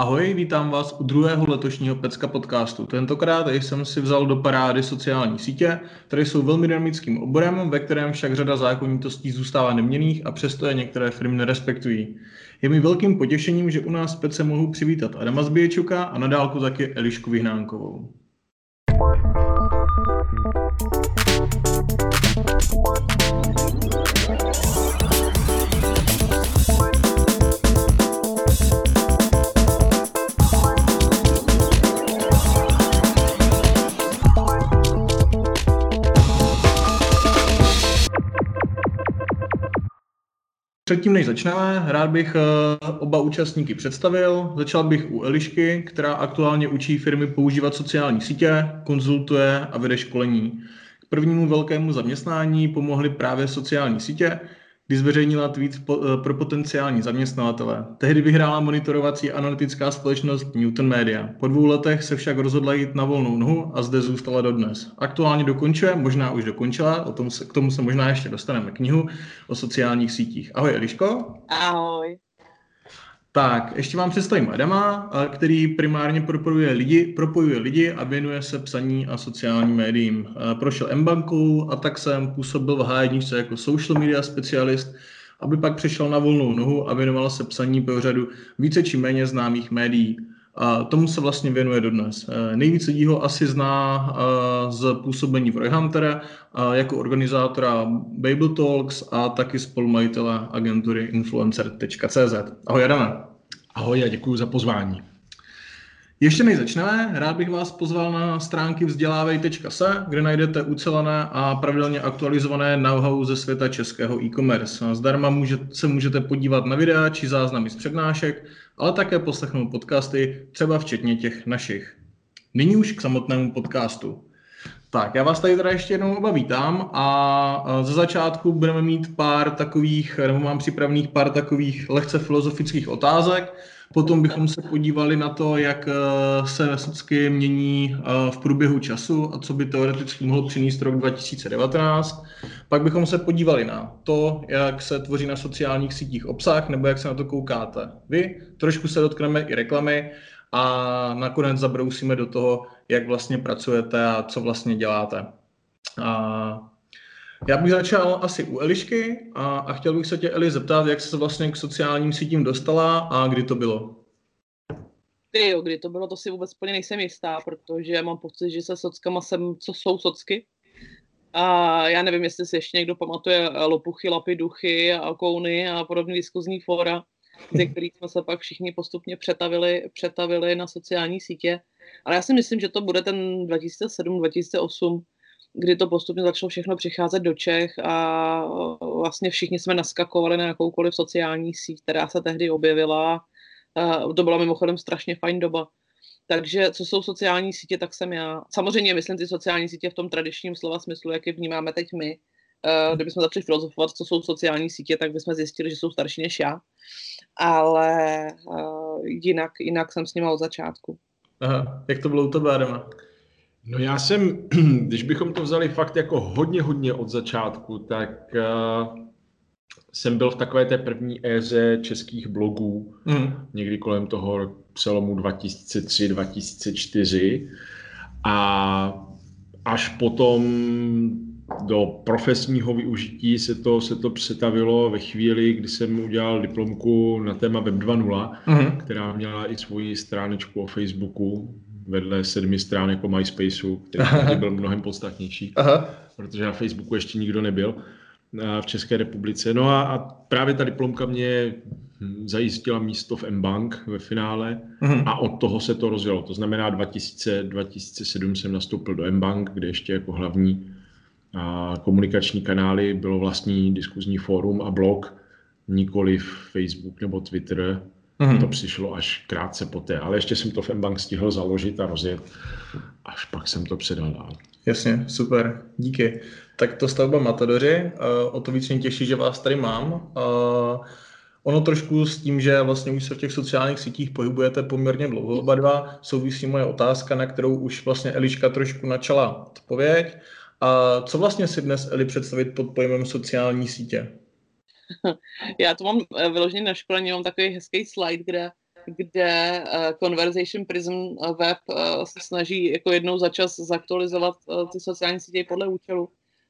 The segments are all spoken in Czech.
Ahoj, vítám vás u druhého letošního Pecka podcastu. Tentokrát jsem si vzal do parády sociální sítě, které jsou velmi dynamickým oborem, ve kterém však řada zákonitostí zůstává neměných a přesto je některé firmy nerespektují. Je mi velkým potěšením, že u nás v Pece mohu přivítat Adama Zbějčuka a nadálku taky Elišku Vyhnánkovou. Předtím, než začneme, rád bych eh, oba účastníky představil. Začal bych u Elišky, která aktuálně učí firmy používat sociální sítě, konzultuje a vede školení. K prvnímu velkému zaměstnání pomohly právě sociální sítě, kdy zveřejnila tweet eh, pro potenciální zaměstnavatele. Tehdy vyhrála monitorovací analytická společnost Newton Media. Po dvou letech se však rozhodla jít na volnou nohu a zde zůstala dodnes. Aktuálně dokončuje, možná už dokončila, o tom se, k tomu se možná ještě dostaneme knihu o sociálních sítích. Ahoj Eliško. Ahoj. Tak, ještě vám představím Adama, který primárně propojuje lidi, propojuje lidi a věnuje se psaní a sociálním médiím. Prošel M-bankou a tak jsem působil v H1 jako social media specialist, aby pak přešel na volnou nohu a věnoval se psaní pro řadu více či méně známých médií. A tomu se vlastně věnuje dodnes. Nejvíce lidí ho asi zná z působení v Roy Hunter jako organizátora Babel Talks a taky spolumajitele agentury influencer.cz. Ahoj Adame. Ahoj a děkuji za pozvání. Ještě než začneme, rád bych vás pozval na stránky vzdělávej.se, kde najdete ucelené a pravidelně aktualizované know-how ze světa českého e-commerce. Zdarma může, se můžete podívat na videa či záznamy z přednášek, ale také poslechnout podcasty, třeba včetně těch našich. Nyní už k samotnému podcastu. Tak, já vás tady teda ještě jednou oba vítám a ze začátku budeme mít pár takových, nebo mám připravených pár takových lehce filozofických otázek. Potom bychom se podívali na to, jak e, se socky mění e, v průběhu času a co by teoreticky mohlo přinést rok 2019. Pak bychom se podívali na to, jak se tvoří na sociálních sítích obsah, nebo jak se na to koukáte vy. Trošku se dotkneme i reklamy a nakonec zabrousíme do toho, jak vlastně pracujete a co vlastně děláte. A já bych začal asi u Elišky a, a chtěl bych se tě, Eli, zeptat, jak se vlastně k sociálním sítím dostala a kdy to bylo? Ty jo, kdy to bylo, to si vůbec úplně nejsem jistá, protože mám pocit, že se sockama jsem, co jsou socky. A já nevím, jestli si ještě někdo pamatuje lopuchy, lapy, duchy a kouny a podobné diskuzní fóra ze kterých jsme se pak všichni postupně přetavili, přetavili na sociální sítě. Ale já si myslím, že to bude ten 2007-2008, kdy to postupně začalo všechno přicházet do Čech a vlastně všichni jsme naskakovali na jakoukoliv sociální síť, která se tehdy objevila. To byla mimochodem strašně fajn doba. Takže co jsou sociální sítě, tak jsem já. Samozřejmě myslím ty sociální sítě v tom tradičním slova smyslu, jak je vnímáme teď my. Kdybychom začali filozofovat, co jsou sociální sítě, tak bychom zjistili, že jsou starší než já ale jinak, jinak jsem s nima od začátku. Aha, jak to bylo u tebe, Adama? No já jsem, když bychom to vzali fakt jako hodně, hodně od začátku, tak uh, jsem byl v takové té první éře českých blogů, mm. někdy kolem toho přelomu 2003-2004 a až potom do profesního využití se to, se to přetavilo ve chvíli, kdy jsem udělal diplomku na téma Web 2.0, mm-hmm. která měla i svoji stránečku o Facebooku vedle sedmi stránek o MySpaceu, který byl mnohem podstatnější, Aha. protože na Facebooku ještě nikdo nebyl v České republice. No a, a právě ta diplomka mě zajistila místo v mBank ve finále mm-hmm. a od toho se to rozjelo. To znamená 2000, 2007 jsem nastoupil do mBank, kde ještě jako hlavní a komunikační kanály bylo vlastní diskuzní fórum a blog, nikoli Facebook nebo Twitter. Mm-hmm. To přišlo až krátce poté, ale ještě jsem to v mBank stihl založit a rozjet, až pak jsem to předal dál. Jasně, super, díky. Tak to stavba Matadoři, o to víc mě těší, že vás tady mám. Ono trošku s tím, že vlastně už se v těch sociálních sítích pohybujete poměrně dlouho oba dva, souvisí moje otázka, na kterou už vlastně Eliška trošku načala odpověď. A co vlastně si dnes Eli představit pod pojmem sociální sítě? Já to mám eh, vyloženě na školení, mám takový hezký slide, kde kde Conversation Prism web se snaží jako jednou za čas zaktualizovat ty sociální sítě podle účelu.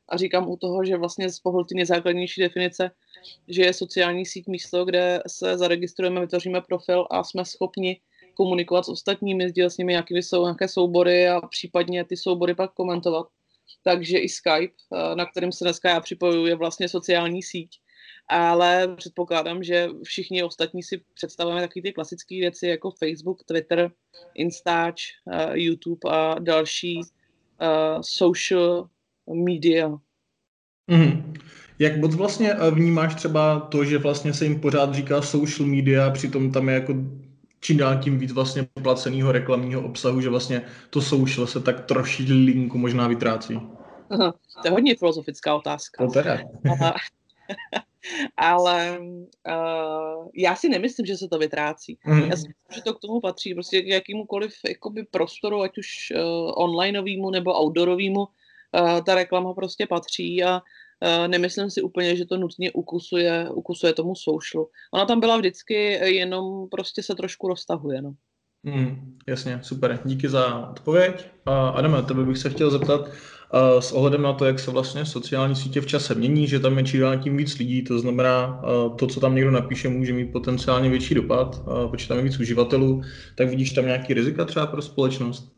A říkám u toho, že vlastně z pohledu nejzákladnější definice, že je sociální síť místo, kde se zaregistrujeme, vytvoříme profil a jsme schopni komunikovat s ostatními, sdílet s nimi nějaké, jsou, nějaké soubory a případně ty soubory pak komentovat. Takže i Skype, eh, na kterým se dneska já připojuji, je vlastně sociální síť. Ale předpokládám, že všichni ostatní si představujeme takové ty klasické věci jako Facebook, Twitter, Instač, eh, YouTube a další uh, social media. Mm. Jak moc vlastně vnímáš třeba to, že vlastně se jim pořád říká social media, přitom tam je jako čím dál tím víc vlastně placeného reklamního obsahu, že vlastně to social se tak trošilinku možná vytrácí. Aha, to je hodně filozofická otázka. To teda. ale uh, já si nemyslím, že se to vytrácí. Mm. Já si myslím, že to k tomu patří, prostě k jakýmukoliv jakoby, prostoru, ať už uh, onlineovému nebo outdoorovému, uh, ta reklama prostě patří a Eh, nemyslím si úplně, že to nutně ukusuje, ukusuje tomu soušlu. Ona tam byla vždycky, jenom prostě se trošku roztahuje. No. Mm, jasně, super. Díky za odpověď. A Adame, tebe bych se chtěl zeptat, uh, s ohledem na to, jak se vlastně sociální sítě v čase mění, že tam je čím dál tím víc lidí, to znamená, to, co tam někdo napíše, může mít potenciálně větší dopad, protože tam je víc uživatelů, tak vidíš tam nějaký rizika třeba pro společnost?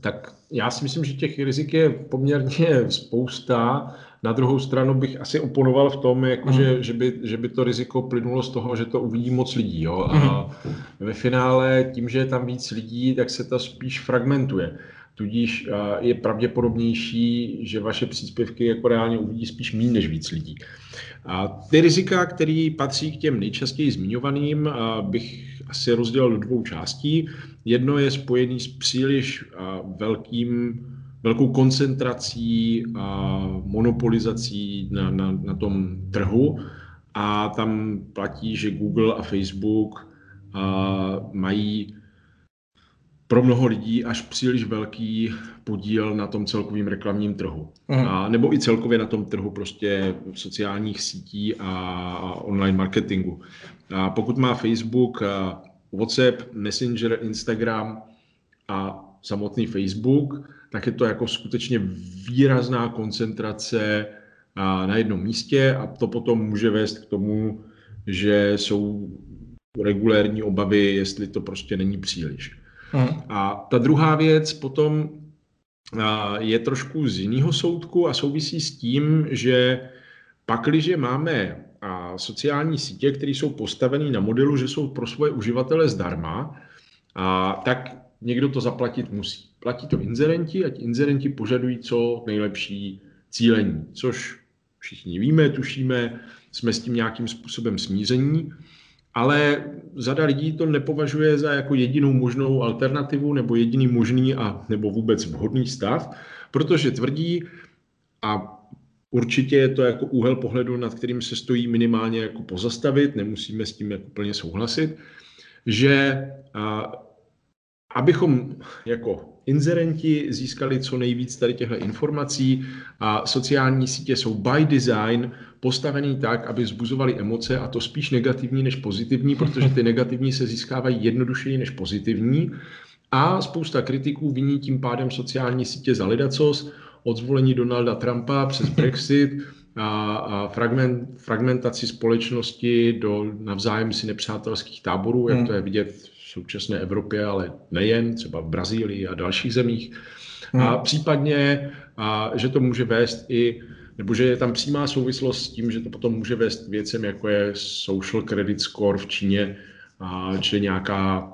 Tak já si myslím, že těch rizik je poměrně spousta. Na druhou stranu bych asi oponoval v tom, jako mm. že, že, by, že by to riziko plynulo z toho, že to uvidí moc lidí. Jo? A mm. ve finále tím, že je tam víc lidí, tak se to spíš fragmentuje. Tudíž je pravděpodobnější, že vaše příspěvky jako reálně uvidí spíš méně než víc lidí. A ty rizika, které patří k těm nejčastěji zmiňovaným, bych asi rozdělil do dvou částí. Jedno je spojený s příliš velkým velkou koncentrací a monopolizací na, na, na tom trhu a tam platí, že Google a Facebook a mají pro mnoho lidí až příliš velký podíl na tom celkovým reklamním trhu. Mm. A, nebo i celkově na tom trhu prostě sociálních sítí a online marketingu. A pokud má Facebook, WhatsApp, Messenger, Instagram a samotný Facebook, tak je to jako skutečně výrazná koncentrace na jednom místě a to potom může vést k tomu, že jsou regulérní obavy, jestli to prostě není příliš. Hmm. A ta druhá věc potom je trošku z jiného soudku a souvisí s tím, že pakliže máme sociální sítě, které jsou postaveny na modelu, že jsou pro svoje uživatele zdarma, a tak někdo to zaplatit musí. Platí to inzerenti, ať inzerenti požadují co nejlepší cílení, což všichni víme, tušíme, jsme s tím nějakým způsobem smíření, ale řada lidí to nepovažuje za jako jedinou možnou alternativu nebo jediný možný a nebo vůbec vhodný stav, protože tvrdí, a určitě je to jako úhel pohledu, nad kterým se stojí minimálně jako pozastavit, nemusíme s tím jako plně souhlasit, že a, abychom jako inzerenti získali co nejvíc tady těchto informací a sociální sítě jsou by design postavený tak, aby zbuzovaly emoce a to spíš negativní než pozitivní, protože ty negativní se získávají jednodušeji než pozitivní a spousta kritiků viní tím pádem sociální sítě za lidacos, od zvolení Donalda Trumpa přes Brexit a, a fragment, fragmentaci společnosti do navzájem si nepřátelských táborů, jak hmm. to je vidět současné Evropě, ale nejen, třeba v Brazílii a dalších zemích. Hmm. A případně, a, že to může vést i nebo že je tam přímá souvislost s tím, že to potom může vést věcem, jako je social credit score v Číně, a, či nějaká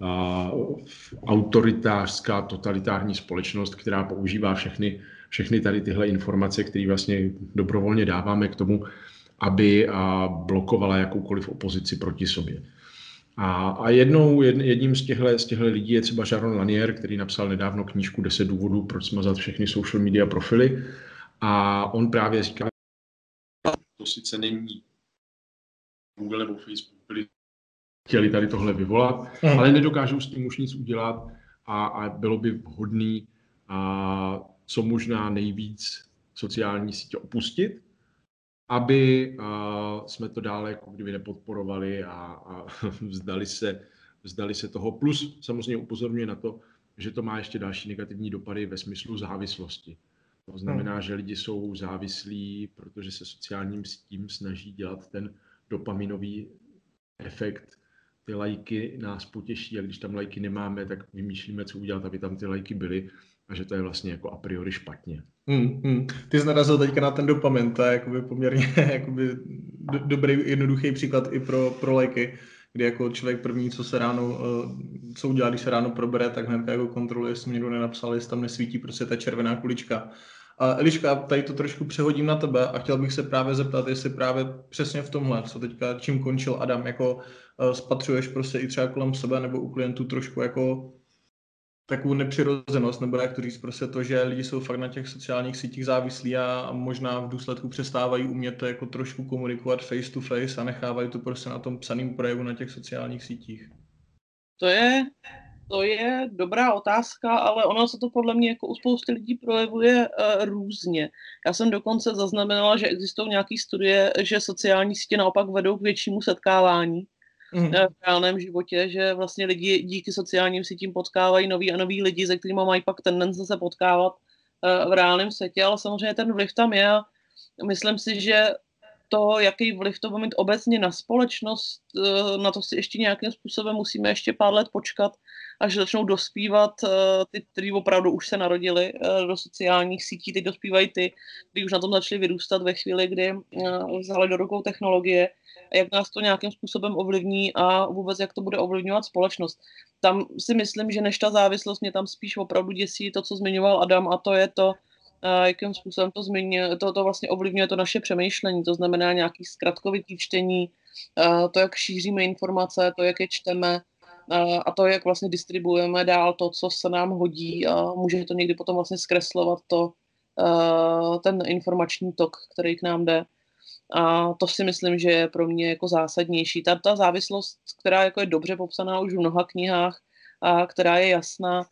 a, autoritářská, totalitární společnost, která používá všechny, všechny tady tyhle informace, které vlastně dobrovolně dáváme k tomu, aby a, blokovala jakoukoliv opozici proti sobě. A, a jednou, jed, jedním z těchto, z těchto lidí je třeba Sharon Lanier, který napsal nedávno knížku 10 důvodů, proč smazat všechny social media profily. A on právě říká, to sice není Google nebo Facebook, byli chtěli tady tohle vyvolat, mm. ale nedokážou s tím už nic udělat a, a bylo by vhodné a co možná nejvíc sociální sítě opustit, aby a, jsme to dále jako kdyby nepodporovali a, a vzdali se zdali se toho, plus samozřejmě upozorňuje na to, že to má ještě další negativní dopady ve smyslu závislosti. To znamená, hmm. že lidi jsou závislí, protože se sociálním sítím snaží dělat ten dopaminový efekt. Ty lajky nás potěší a když tam lajky nemáme, tak vymýšlíme, co udělat, aby tam ty lajky byly a že to je vlastně jako a priori špatně. Hmm, hmm. Ty jsi narazil teďka na ten dopamin, to je jakoby poměrně jakoby do, dobrý, jednoduchý příklad i pro, pro lajky, kdy jako člověk první, co se ráno, eh, co udělá, když se ráno probere, tak hned jako kontroluje, jestli mi někdo nenapsal, jestli tam nesvítí prostě ta červená kulička. A Eliška, tady to trošku přehodím na tebe a chtěl bych se právě zeptat, jestli právě přesně v tomhle, co teďka, čím končil Adam, jako uh, spatřuješ prostě i třeba kolem sebe nebo u klientů trošku jako takovou nepřirozenost, nebo jak to říct, prostě to, že lidi jsou fakt na těch sociálních sítích závislí a, možná v důsledku přestávají umět to jako trošku komunikovat face to face a nechávají to prostě na tom psaném projevu na těch sociálních sítích. To je, to je dobrá otázka, ale ono se to podle mě jako u spousty lidí projevuje uh, různě. Já jsem dokonce zaznamenala, že existují nějaké studie, že sociální sítě naopak vedou k většímu setkávání mm. v reálném životě, že vlastně lidi díky sociálním sítím potkávají nový a nový lidi, se kterými mají pak tendence se potkávat uh, v reálném světě, ale samozřejmě ten vliv tam je a myslím si, že to, jaký vliv to bude mít obecně na společnost, uh, na to si ještě nějakým způsobem musíme ještě pár let počkat, až začnou dospívat uh, ty, kteří opravdu už se narodili uh, do sociálních sítí, teď dospívají ty, kteří už na tom začali vyrůstat ve chvíli, kdy vzali do rukou technologie jak nás to nějakým způsobem ovlivní a vůbec jak to bude ovlivňovat společnost. Tam si myslím, že než ta závislost mě tam spíš opravdu děsí to, co zmiňoval Adam, a to je to, jakým způsobem to, zmiňuje, to, to vlastně ovlivňuje to naše přemýšlení, to znamená nějaký zkratkovitý čtení, to, jak šíříme informace, to, jak je čteme, a to, jak vlastně distribuujeme dál to, co se nám hodí a může to někdy potom vlastně zkreslovat to, ten informační tok, který k nám jde. A to si myslím, že je pro mě jako zásadnější. Ta, ta závislost, která jako je dobře popsaná už v mnoha knihách, a která je jasná,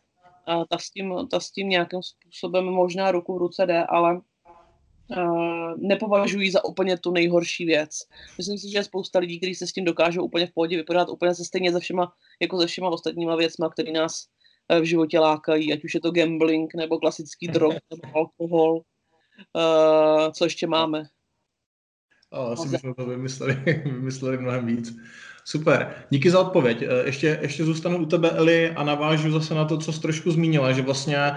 a ta, s tím, ta s tím nějakým způsobem možná ruku v ruce jde, ale Uh, nepovažují za úplně tu nejhorší věc. Myslím si, že je spousta lidí, kteří se s tím dokážou úplně v pohodě vypadat úplně se stejně ze všema, jako se všema ostatníma věcma, které nás uh, v životě lákají, ať už je to gambling, nebo klasický drog, nebo alkohol. Uh, co ještě máme? A asi bychom to vymysleli, vymysleli mnohem víc. Super, díky za odpověď. E, ještě, ještě zůstanu u tebe, Eli, a navážu zase na to, co jsi trošku zmínila, že vlastně e,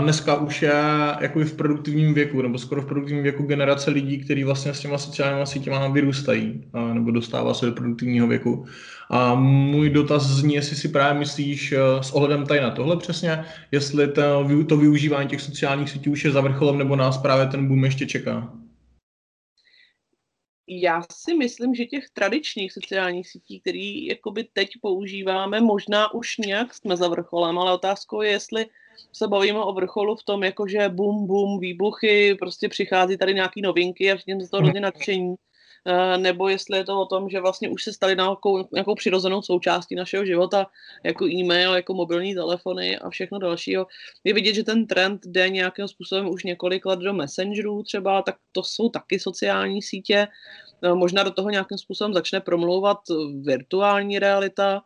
dneska už je jako v produktivním věku, nebo skoro v produktivním věku generace lidí, kteří vlastně s těma sociálními sítěma vyrůstají, nebo dostává se do produktivního věku. A můj dotaz zní, jestli si právě myslíš s ohledem tady na tohle přesně, jestli to, to využívání těch sociálních sítí už je za vrcholem, nebo nás právě ten boom ještě čeká já si myslím, že těch tradičních sociálních sítí, které jakoby teď používáme, možná už nějak jsme za vrcholem, ale otázkou je, jestli se bavíme o vrcholu v tom, jakože bum, bum, výbuchy, prostě přichází tady nějaký novinky a všichni z toho hodně nadšení, Eh, nebo jestli je to o tom, že vlastně už se staly nějakou, nějakou přirozenou součástí našeho života, jako e-mail, jako mobilní telefony a všechno dalšího. Je vidět, že ten trend jde nějakým způsobem už několik let do messengerů třeba, tak to jsou taky sociální sítě. Eh, možná do toho nějakým způsobem začne promlouvat virtuální realita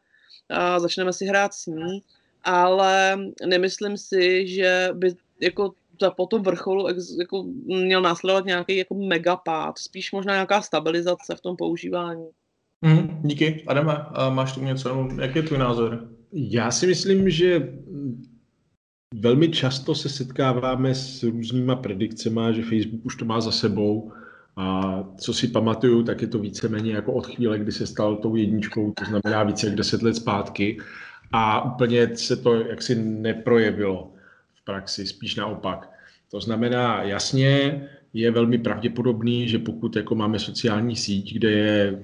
a začneme si hrát s ní, ale nemyslím si, že by jako ta po tom vrcholu jako měl následovat nějaký jako megapád, spíš možná nějaká stabilizace v tom používání. Mm, díky. Adame, a máš tu něco? Jaký je tvůj názor? Já si myslím, že velmi často se setkáváme s různýma predikcemi, že Facebook už to má za sebou. A co si pamatuju, tak je to víceméně jako od chvíle, kdy se stal tou jedničkou, to znamená více jak deset let zpátky. A úplně se to jaksi neprojevilo praxi, spíš naopak. To znamená, jasně je velmi pravděpodobný, že pokud jako máme sociální síť, kde je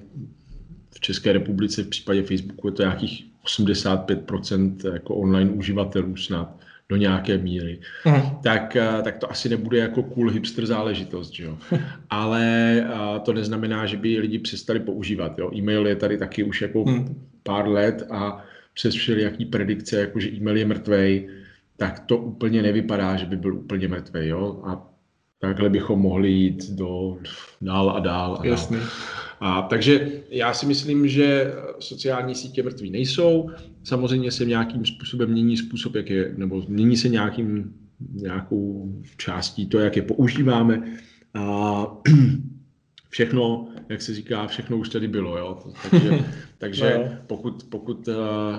v České republice v případě Facebooku je to nějakých 85% jako online uživatelů snad do nějaké míry, uh-huh. tak, eh, tak to asi nebude jako cool hipster záležitost, že jo. Ale eh, to neznamená, že by lidi přestali používat, jo. E-mail je tady taky už jako uh-huh. pár let a přes všelijaký predikce, jako že e-mail je mrtvej, tak to úplně nevypadá, že by byl úplně mrtvý. Jo? A takhle bychom mohli jít do dál a dál. A. Dál. A, takže já si myslím, že sociální sítě mrtví nejsou. Samozřejmě se nějakým způsobem mění způsob, jak je, nebo mění se nějakým, nějakou částí to, jak je používáme. A všechno, jak se říká, všechno už tady bylo. Jo? Takže, takže no. pokud, pokud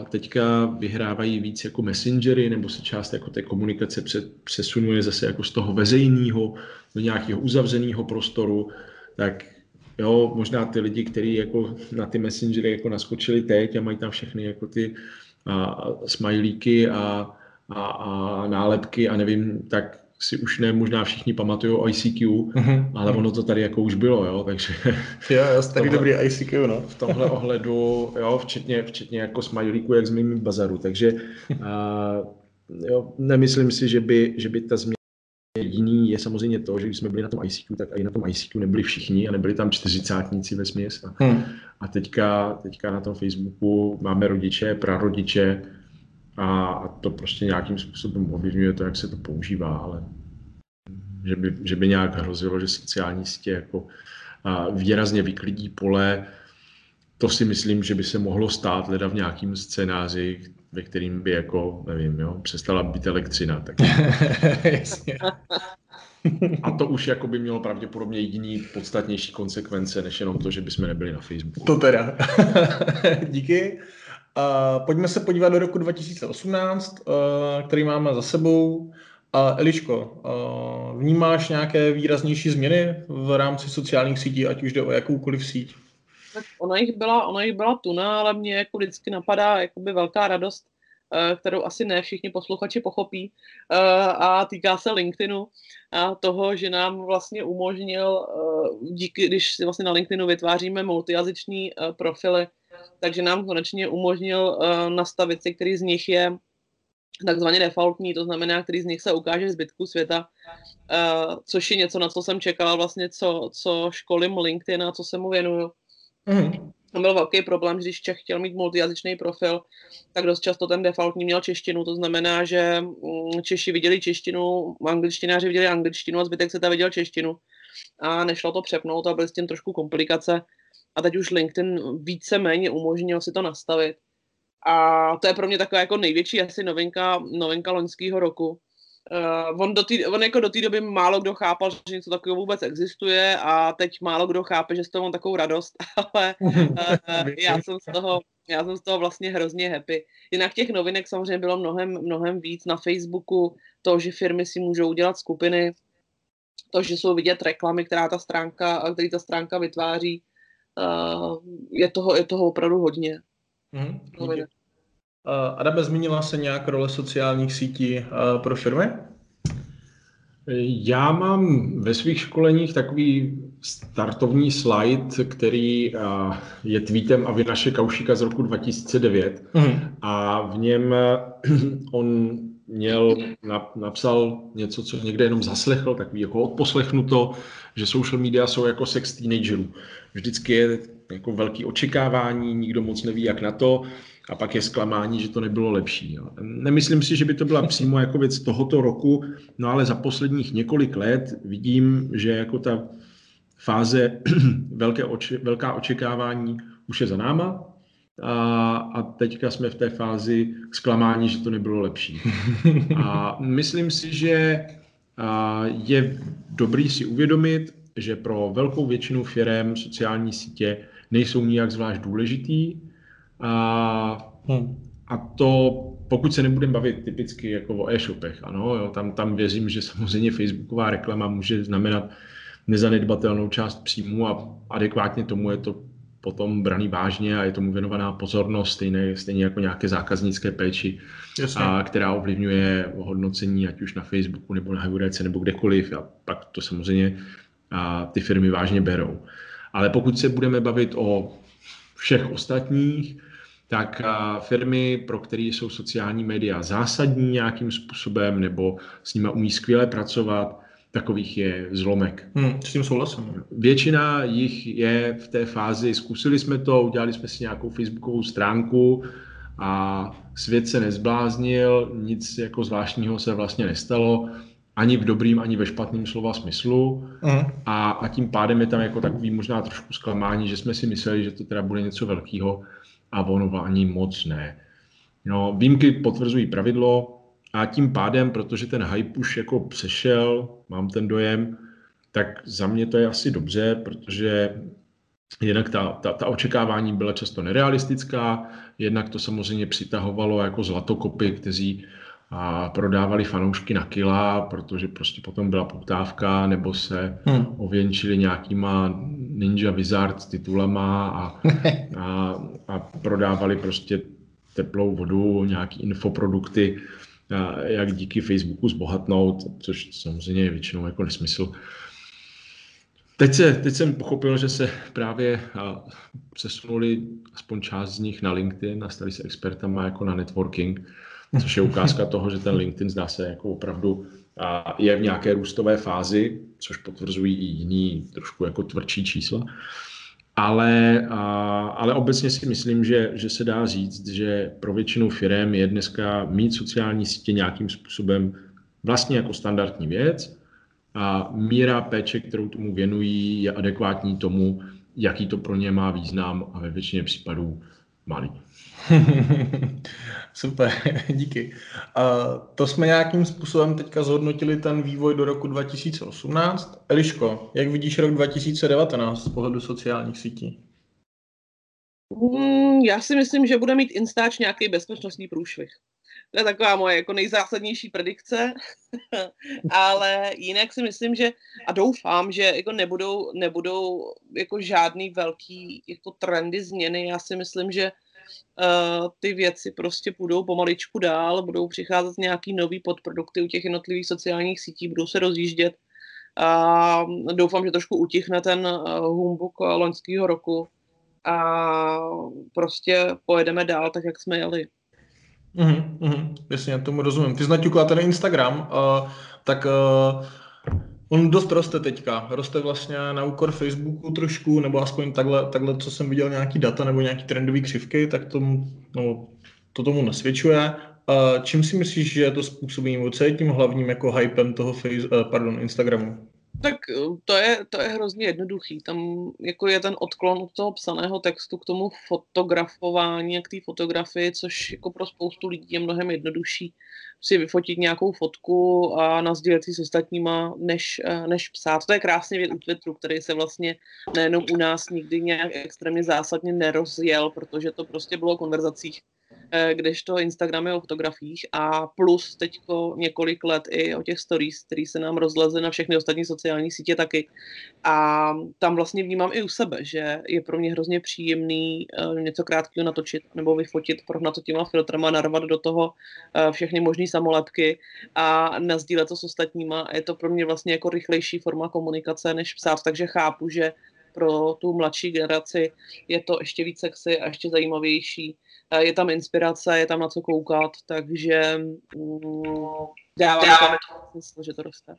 teďka vyhrávají víc jako messengery, nebo se část jako té komunikace přesunuje zase jako z toho veřejného do nějakého uzavřeného prostoru, tak jo, možná ty lidi, kteří jako na ty messengery jako naskočili teď a mají tam všechny jako ty a, smajlíky a, a, a nálepky a nevím, tak si už ne možná všichni pamatují o ICQ, mm-hmm. ale ono to tady jako už bylo, jo, takže... Jo, jo, starý dobrý ICQ, no. V tomhle ohledu, jo, včetně, včetně jako smajlíku, jak z mými bazaru, takže a, jo, nemyslím si, že by, že by ta změna Jediný je samozřejmě to, že když jsme byli na tom ICQ, tak i na tom ICQ nebyli všichni a nebyli tam čtyřicátníci ve směs. A, hmm. a teďka, teďka na tom Facebooku máme rodiče, prarodiče a, to prostě nějakým způsobem ovlivňuje to, jak se to používá, ale že by, že by nějak hrozilo, že sociální sítě jako a výrazně vyklidí pole, to si myslím, že by se mohlo stát leda v nějakým scénáři, ve kterým by jako, nevím, jo, přestala být elektřina. Tak... Jasně. A to už jako by mělo pravděpodobně jediný podstatnější konsekvence, než jenom to, že bychom nebyli na Facebooku. To teda. Díky. Uh, pojďme se podívat do roku 2018, uh, který máme za sebou. Uh, Eliško, uh, vnímáš nějaké výraznější změny v rámci sociálních sítí, ať už jde o jakoukoliv síť? Tak ona jich byla, ona jich byla tuna, ale mě jako vždycky napadá jakoby velká radost, eh, kterou asi ne všichni posluchači pochopí eh, a týká se LinkedInu a toho, že nám vlastně umožnil, eh, díky, když si vlastně na LinkedInu vytváříme multijazyční profily, takže nám konečně umožnil nastavit si, který z nich je takzvaně defaultní, to znamená, který z nich se ukáže zbytku světa, což je něco, na co jsem čekala vlastně, co, co školím LinkedIn a co se mu věnuju. Mm. To byl velký problém, když Čech chtěl mít multijazyčný profil, tak dost často ten defaultní měl češtinu, to znamená, že mm, Češi viděli češtinu, angličtináři viděli angličtinu a zbytek se ta viděl češtinu. A nešlo to přepnout a byly s tím trošku komplikace. A teď už LinkedIn více méně umožnil si to nastavit. A to je pro mě taková jako největší asi novinka, novinka loňského roku. Uh, on, do tý, on jako do té doby málo kdo chápal, že něco takového vůbec existuje a teď málo kdo chápe, že z toho mám takovou radost, ale uh, já, jsem z toho, já jsem z toho vlastně hrozně happy. Jinak těch novinek samozřejmě bylo mnohem, mnohem víc na Facebooku, to, že firmy si můžou udělat skupiny, to, že jsou vidět reklamy, která ta stránka, který ta stránka vytváří, uh, je, toho, je toho opravdu hodně. Mm-hmm. Adame, zmínila se nějak role sociálních sítí pro firmy? Já mám ve svých školeních takový startovní slide, který je tweetem Avinaše Kaušíka z roku 2009 mm. a v něm on měl, napsal něco, co někde jenom zaslechl, takový jako odposlechnuto, že social media jsou jako sex teenagerů. Vždycky je jako velký očekávání, nikdo moc neví, jak na to a pak je zklamání, že to nebylo lepší. Jo. Nemyslím si, že by to byla přímo jako věc tohoto roku, no ale za posledních několik let vidím, že jako ta fáze velké oči, velká očekávání už je za náma a, a teďka jsme v té fázi zklamání, že to nebylo lepší. A myslím si, že je dobrý si uvědomit, že pro velkou většinu firm sociální sítě nejsou nijak zvlášť důležitý, a, hmm. a to, pokud se nebudeme bavit typicky jako o e-shopech, ano, jo, tam, tam věřím, že samozřejmě Facebooková reklama může znamenat nezanedbatelnou část příjmu a adekvátně tomu je to potom braný vážně a je tomu věnovaná pozornost, stejně, stejně jako nějaké zákaznické péči, a, která ovlivňuje hodnocení, ať už na Facebooku nebo na Heuréce nebo kdekoliv a pak to samozřejmě a, ty firmy vážně berou. Ale pokud se budeme bavit o všech ostatních, tak firmy, pro které jsou sociální média zásadní nějakým způsobem nebo s nimi umí skvěle pracovat, takových je zlomek. Hmm, s tím souhlasím. Většina jich je v té fázi, zkusili jsme to, udělali jsme si nějakou facebookovou stránku a svět se nezbláznil, nic jako zvláštního se vlastně nestalo ani v dobrým, ani ve špatném slova smyslu uh-huh. a, a tím pádem je tam jako takový možná trošku zklamání, že jsme si mysleli, že to teda bude něco velkého a ono ani moc ne. No, výjimky potvrzují pravidlo a tím pádem, protože ten hype už jako přešel, mám ten dojem, tak za mě to je asi dobře, protože jednak ta, ta, ta očekávání byla často nerealistická, jednak to samozřejmě přitahovalo jako zlatokopy, kteří a prodávali fanoušky na kila, protože prostě potom byla poptávka, nebo se hmm. ověnčili nějakýma Ninja Wizard titulama a, a, a prodávali prostě teplou vodu, nějaký infoprodukty, jak díky Facebooku zbohatnout, což samozřejmě je většinou jako nesmysl. Teď, se, teď jsem pochopil, že se právě přesunuli aspoň část z nich na LinkedIn a stali se expertama jako na networking, což je ukázka toho, že ten LinkedIn zdá se jako opravdu je v nějaké růstové fázi, což potvrzují i jiný trošku jako tvrdší čísla. Ale, ale obecně si myslím, že, že se dá říct, že pro většinu firm je dneska mít sociální sítě nějakým způsobem vlastně jako standardní věc a míra péče, kterou tomu věnují, je adekvátní tomu, jaký to pro ně má význam a ve většině případů malý. Super, díky. Uh, to jsme nějakým způsobem teďka zhodnotili ten vývoj do roku 2018. Eliško, jak vidíš rok 2019 z pohledu sociálních sítí? Mm, já si myslím, že bude mít Instač nějaký bezpečnostní průšvih. To je taková moje jako nejzásadnější predikce, ale jinak si myslím, že a doufám, že jako nebudou, nebudou jako žádný velký jako trendy změny. Já si myslím, že uh, ty věci prostě půjdou pomaličku dál, budou přicházet nějaký nový podprodukty u těch jednotlivých sociálních sítí, budou se rozjíždět. A doufám, že trošku utichne ten uh, humbuk loňského roku a prostě pojedeme dál tak, jak jsme jeli. Mhm, mhm, jasně, já tomu rozumím. Ty jsi naťukla ten Instagram, uh, tak uh, on dost roste teďka. Roste vlastně na úkor Facebooku trošku, nebo aspoň takhle, takhle co jsem viděl nějaký data nebo nějaký trendový křivky, tak tomu, no, to tomu nasvědčuje. Uh, čím si myslíš, že je to způsobí, co je tím hlavním jako hypem toho face, uh, pardon, Instagramu? Tak eh, to je, to je hrozně jednoduchý. Tam jako je ten odklon od toho psaného textu k tomu fotografování a k té fotografii, což jako pro spoustu lidí je mnohem jednodušší si vyfotit nějakou fotku a nazdílet si s ostatníma, než, eh, než psát. To je krásně věc u Twitteru, který se vlastně nejenom u nás nikdy nějak extrémně zásadně nerozjel, protože to prostě bylo o konverzacích kdežto Instagram je o fotografiích a plus teďko několik let i o těch stories, který se nám rozleze na všechny ostatní sociální sítě taky. A tam vlastně vnímám i u sebe, že je pro mě hrozně příjemný uh, něco krátkého natočit nebo vyfotit, prohnat to těma filtrama, narvat do toho uh, všechny možné samolepky a nazdílet to s ostatníma. Je to pro mě vlastně jako rychlejší forma komunikace, než psát, takže chápu, že pro tu mladší generaci je to ještě víc sexy a ještě zajímavější je tam inspirace, je tam na co koukat, takže mm, dává to smysl, že to roste.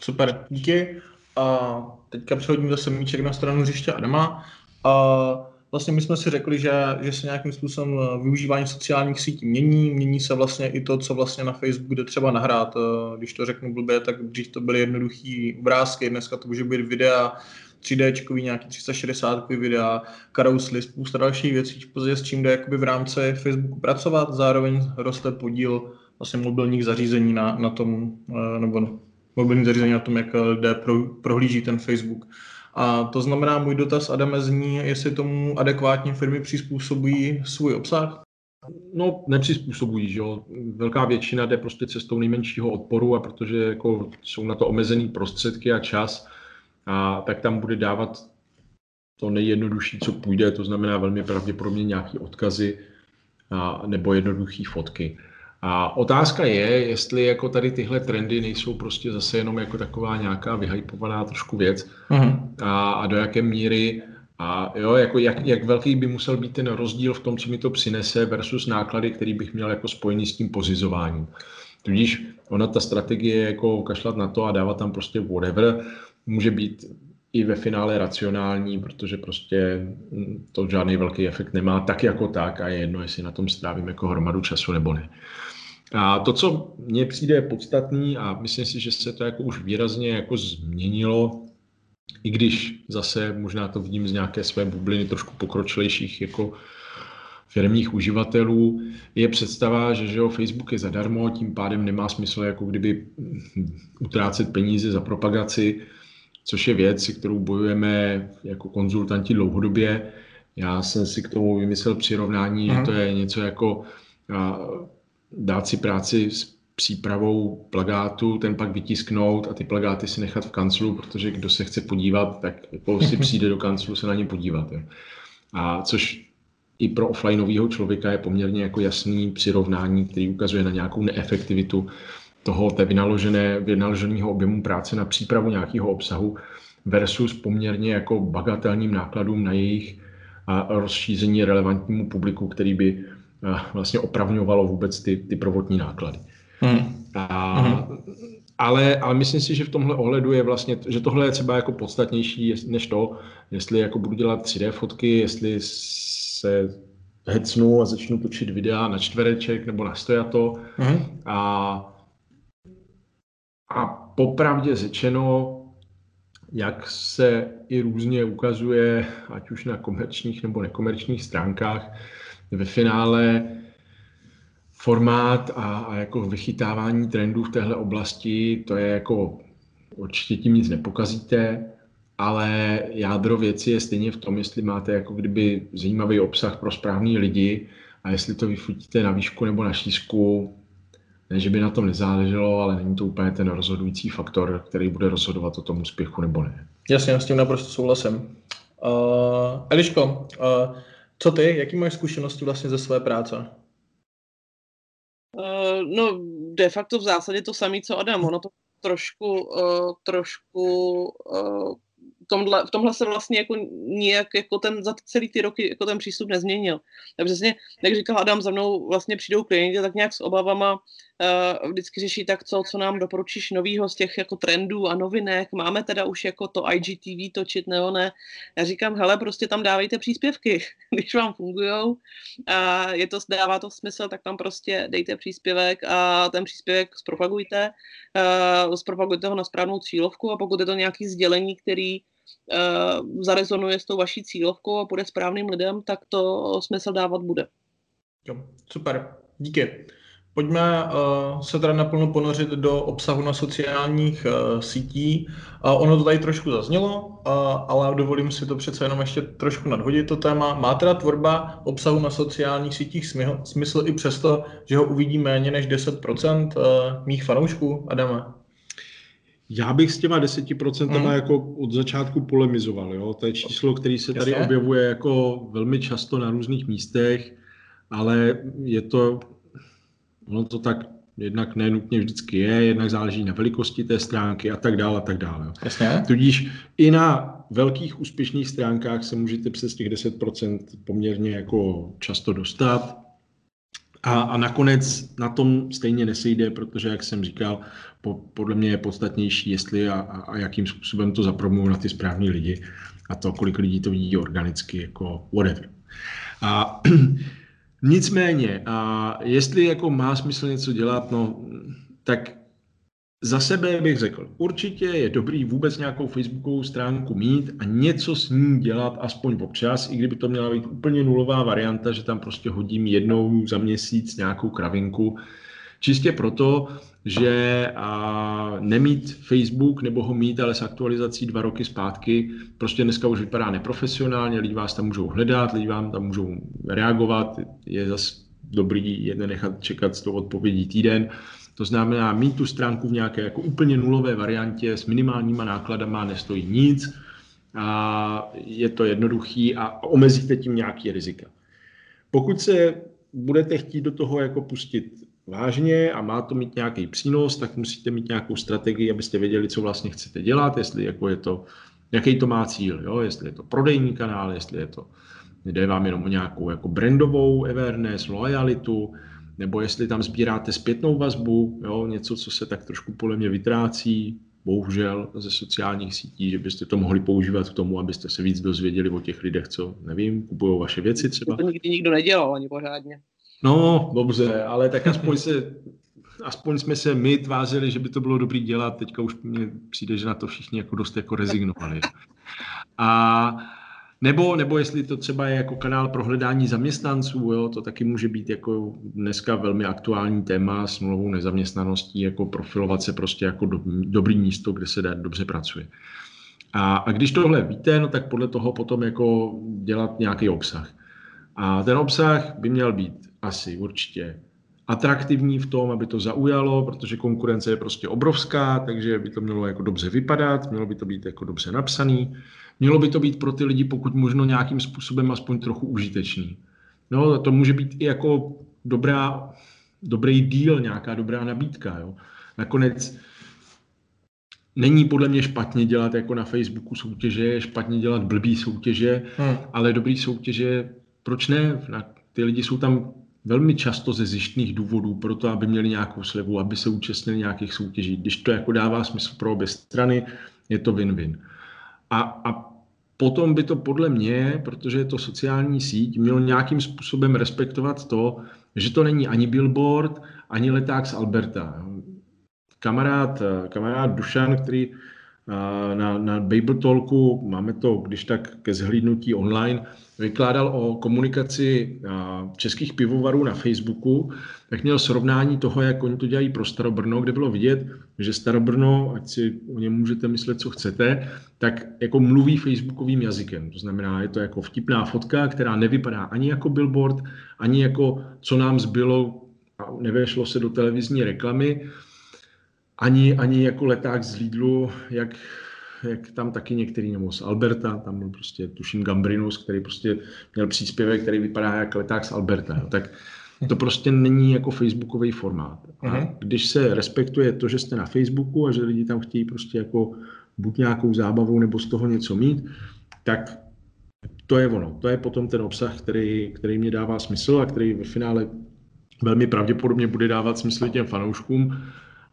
Super, díky. A teďka přehodím zase míček na stranu hřiště Adama. A vlastně my jsme si řekli, že, že se nějakým způsobem eh, využívání sociálních sítí mění, mění se vlastně i to, co vlastně na Facebooku jde třeba nahrát. Eh, když to řeknu blbě, tak dřív to byly jednoduché obrázky, dneska to může být videa, 3D, nějaký 360 videa, karously, spousta dalších věcí, s čím jde jakoby v rámci Facebooku pracovat, zároveň roste podíl vlastně mobilních zařízení na, na tom, eh, nebo mobilní zařízení na tom, jak lidé pro, prohlíží ten Facebook. A to znamená, můj dotaz Adame zní, jestli tomu adekvátně firmy přizpůsobují svůj obsah? No, nepřizpůsobují, že jo. Velká většina jde prostě cestou nejmenšího odporu a protože jako jsou na to omezený prostředky a čas, a tak tam bude dávat to nejjednodušší, co půjde, to znamená velmi pravděpodobně nějaké odkazy a, nebo jednoduché fotky. A otázka je, jestli jako tady tyhle trendy nejsou prostě zase jenom jako taková nějaká vyhypovaná trošku věc uh-huh. a, a do jaké míry a jo, jako jak, jak velký by musel být ten rozdíl v tom, co mi to přinese versus náklady, který bych měl jako spojený s tím pozizováním. Tudíž ona ta strategie jako kašlat na to a dávat tam prostě whatever, může být i ve finále racionální, protože prostě to žádný velký efekt nemá tak jako tak a je jedno, jestli na tom strávím jako hromadu času nebo ne. A to, co mně přijde podstatný a myslím si, že se to jako už výrazně jako změnilo, i když zase možná to vidím z nějaké své bubliny trošku pokročilejších jako firmních uživatelů, je představa, že, že jo, Facebook je zadarmo, tím pádem nemá smysl jako kdyby utrácet peníze za propagaci, což je věc, kterou bojujeme jako konzultanti dlouhodobě. Já jsem si k tomu vymyslel přirovnání, Aha. že to je něco jako a, dát si práci s přípravou plagátu, ten pak vytisknout a ty plagáty si nechat v kanclu, protože kdo se chce podívat, tak jako si přijde do kanclu se na ně podívat. Jo. A což i pro offlineového člověka je poměrně jako jasný přirovnání, který ukazuje na nějakou neefektivitu toho té vynaložené, vynaloženého objemu práce na přípravu nějakého obsahu versus poměrně jako bagatelním nákladům na jejich a rozšíření relevantnímu publiku, který by vlastně opravňovalo vůbec ty, ty prvotní náklady. Hmm. A, hmm. ale, ale myslím si, že v tomhle ohledu je vlastně, že tohle je třeba jako podstatnější než to, jestli jako budu dělat 3D fotky, jestli se hecnu a začnu točit videa na čtvereček nebo na stojato. Hmm. A, a popravdě řečeno, jak se i různě ukazuje, ať už na komerčních nebo nekomerčních stránkách, ve finále formát a, a jako vychytávání trendů v téhle oblasti, to je jako určitě tím nic nepokazíte, ale jádro věci je stejně v tom, jestli máte jako kdyby zajímavý obsah pro správný lidi a jestli to vyfotíte na výšku nebo na šířku, ne, že by na tom nezáleželo, ale není to úplně ten rozhodující faktor, který bude rozhodovat o tom úspěchu nebo ne. Jasně, s tím naprosto souhlasím. Uh, Eliško, uh, co ty, jaký máš zkušenosti vlastně ze své práce? Uh, no, de facto v zásadě to samé, co Adam. Ono to trošku, uh, trošku uh, tomhle, v tomhle se vlastně jako nijak jako ten, za celý ty roky jako ten přístup nezměnil. Tak přesně, jak říkal Adam, za mnou vlastně přijdou klienti tak nějak s obavama, uh, vždycky řeší tak, co, co nám doporučíš novýho z těch jako trendů a novinek, máme teda už jako to IGTV točit, nebo ne. Já říkám, hele, prostě tam dávejte příspěvky, když vám fungujou a je to, dává to smysl, tak tam prostě dejte příspěvek a ten příspěvek zpropagujte, uh, zpropagujte ho na správnou cílovku a pokud je to nějaký sdělení, který uh, zarezonuje s tou vaší cílovkou a bude správným lidem, tak to smysl dávat bude. Jo, super, díky. Pojďme uh, se teda naplno ponořit do obsahu na sociálních uh, sítí. Uh, ono to tady trošku zaznělo, uh, ale dovolím si to přece jenom ještě trošku nadhodit to téma. Má teda tvorba obsahu na sociálních sítích smysl, smysl i přesto, že ho uvidí méně než 10% uh, mých fanoušků, Adame? Já bych s těma 10% hmm. jako od začátku polemizoval. Jo? To je číslo, který se tady Jasně. objevuje jako velmi často na různých místech, ale je to, ono to tak jednak nenutně vždycky je, jednak záleží na velikosti té stránky a tak dále a tak dále. Jasně. Tudíž i na velkých úspěšných stránkách se můžete přes těch 10% poměrně jako často dostat. A, a nakonec na tom stejně nesejde, protože, jak jsem říkal, po, podle mě je podstatnější, jestli a, a, a jakým způsobem to zapromují na ty správní lidi a to, kolik lidí to vidí organicky, jako whatever. A nicméně, a jestli jako má smysl něco dělat, no, tak za sebe bych řekl, určitě je dobrý vůbec nějakou facebookovou stránku mít a něco s ní dělat aspoň občas, i kdyby to měla být úplně nulová varianta, že tam prostě hodím jednou za měsíc nějakou kravinku, čistě proto, že a nemít Facebook nebo ho mít, ale s aktualizací dva roky zpátky, prostě dneska už vypadá neprofesionálně, lidi vás tam můžou hledat, lidi vám tam můžou reagovat, je zase dobrý je nechat čekat s tou odpovědí týden. To znamená, mít tu stránku v nějaké jako úplně nulové variantě s minimálníma nákladama nestojí nic, a je to jednoduchý a omezíte tím nějaký rizika. Pokud se budete chtít do toho jako pustit vážně a má to mít nějaký přínos, tak musíte mít nějakou strategii, abyste věděli, co vlastně chcete dělat, jestli jako je to, jaký to má cíl, jo? jestli je to prodejní kanál, jestli je to, jde vám jenom o nějakou jako brandovou awareness, loyalitu, nebo jestli tam sbíráte zpětnou vazbu, jo? něco, co se tak trošku podle mě vytrácí, bohužel ze sociálních sítí, že byste to mohli používat k tomu, abyste se víc dozvěděli o těch lidech, co, nevím, kupují vaše věci třeba. To nikdy nikdo nedělal ani pořádně. No, dobře, ale tak aspoň se aspoň jsme se my tvářili, že by to bylo dobrý dělat, teďka už mně přijde, že na to všichni jako dost jako rezignovali. A nebo, nebo jestli to třeba je jako kanál pro hledání zaměstnanců, jo, to taky může být jako dneska velmi aktuální téma s nulovou nezaměstnaností, jako profilovat se prostě jako do, dobrý místo, kde se dá, dobře pracuje. A, a když tohle víte, no tak podle toho potom jako dělat nějaký obsah. A ten obsah by měl být asi určitě atraktivní v tom, aby to zaujalo, protože konkurence je prostě obrovská, takže by to mělo jako dobře vypadat, mělo by to být jako dobře napsaný, mělo by to být pro ty lidi pokud možno nějakým způsobem aspoň trochu užitečný. No, to může být i jako dobrá, dobrý díl, nějaká dobrá nabídka. Jo. Nakonec není podle mě špatně dělat jako na Facebooku soutěže, je špatně dělat blbý soutěže, hmm. ale dobrý soutěže, proč ne? Ty lidi jsou tam velmi často ze zjištných důvodů pro to, aby měli nějakou slevu, aby se účastnili nějakých soutěží. Když to jako dává smysl pro obě strany, je to win-win. A, a potom by to podle mě, protože je to sociální síť, mělo nějakým způsobem respektovat to, že to není ani billboard, ani leták z Alberta. Kamarád, kamarád Dušan, který na, na Bible Talku, máme to když tak ke zhlídnutí online, vykládal o komunikaci českých pivovarů na Facebooku, tak měl srovnání toho, jak oni to dělají pro Starobrno, kde bylo vidět, že Starobrno, ať si o něm můžete myslet, co chcete, tak jako mluví facebookovým jazykem. To znamená, je to jako vtipná fotka, která nevypadá ani jako billboard, ani jako co nám zbylo a nevešlo se do televizní reklamy, ani, ani jako leták z Lidlu, jak, jak tam taky některý, nebo z Alberta, tam byl prostě, tuším, Gambrinus, který prostě měl příspěvek, který vypadá jak leták z Alberta. Jo. Tak to prostě není jako facebookový formát. A mhm. když se respektuje to, že jste na Facebooku a že lidi tam chtějí prostě jako buď nějakou zábavu nebo z toho něco mít, tak to je ono. To je potom ten obsah, který, který mě dává smysl a který ve finále velmi pravděpodobně bude dávat smysl těm fanouškům,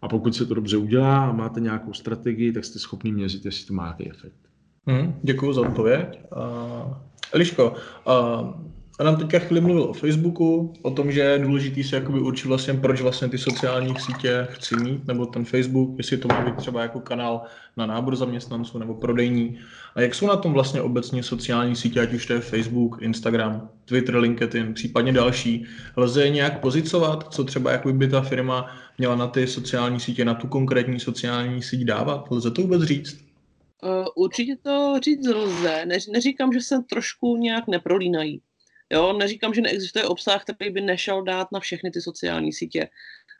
a pokud se to dobře udělá a máte nějakou strategii, tak jste schopni měřit, jestli to má nějaký efekt. Hmm, děkuji za odpověď. Uh, Eliško, uh, Adam teďka chvíli mluvil o Facebooku, o tom, že je důležitý si jakoby určit vlastně, proč vlastně ty sociální sítě chci mít, nebo ten Facebook, jestli to má být třeba jako kanál na nábor zaměstnanců nebo prodejní. A jak jsou na tom vlastně obecně sociální sítě, ať už to je Facebook, Instagram, Twitter, LinkedIn, případně další. Lze nějak pozicovat, co třeba jako by ta firma měla na ty sociální sítě, na tu konkrétní sociální síť dávat? Lze to vůbec říct? Uh, určitě to říct lze. Ne, neříkám, že se trošku nějak neprolínají. Jo, neříkám, že neexistuje obsah, který by nešel dát na všechny ty sociální sítě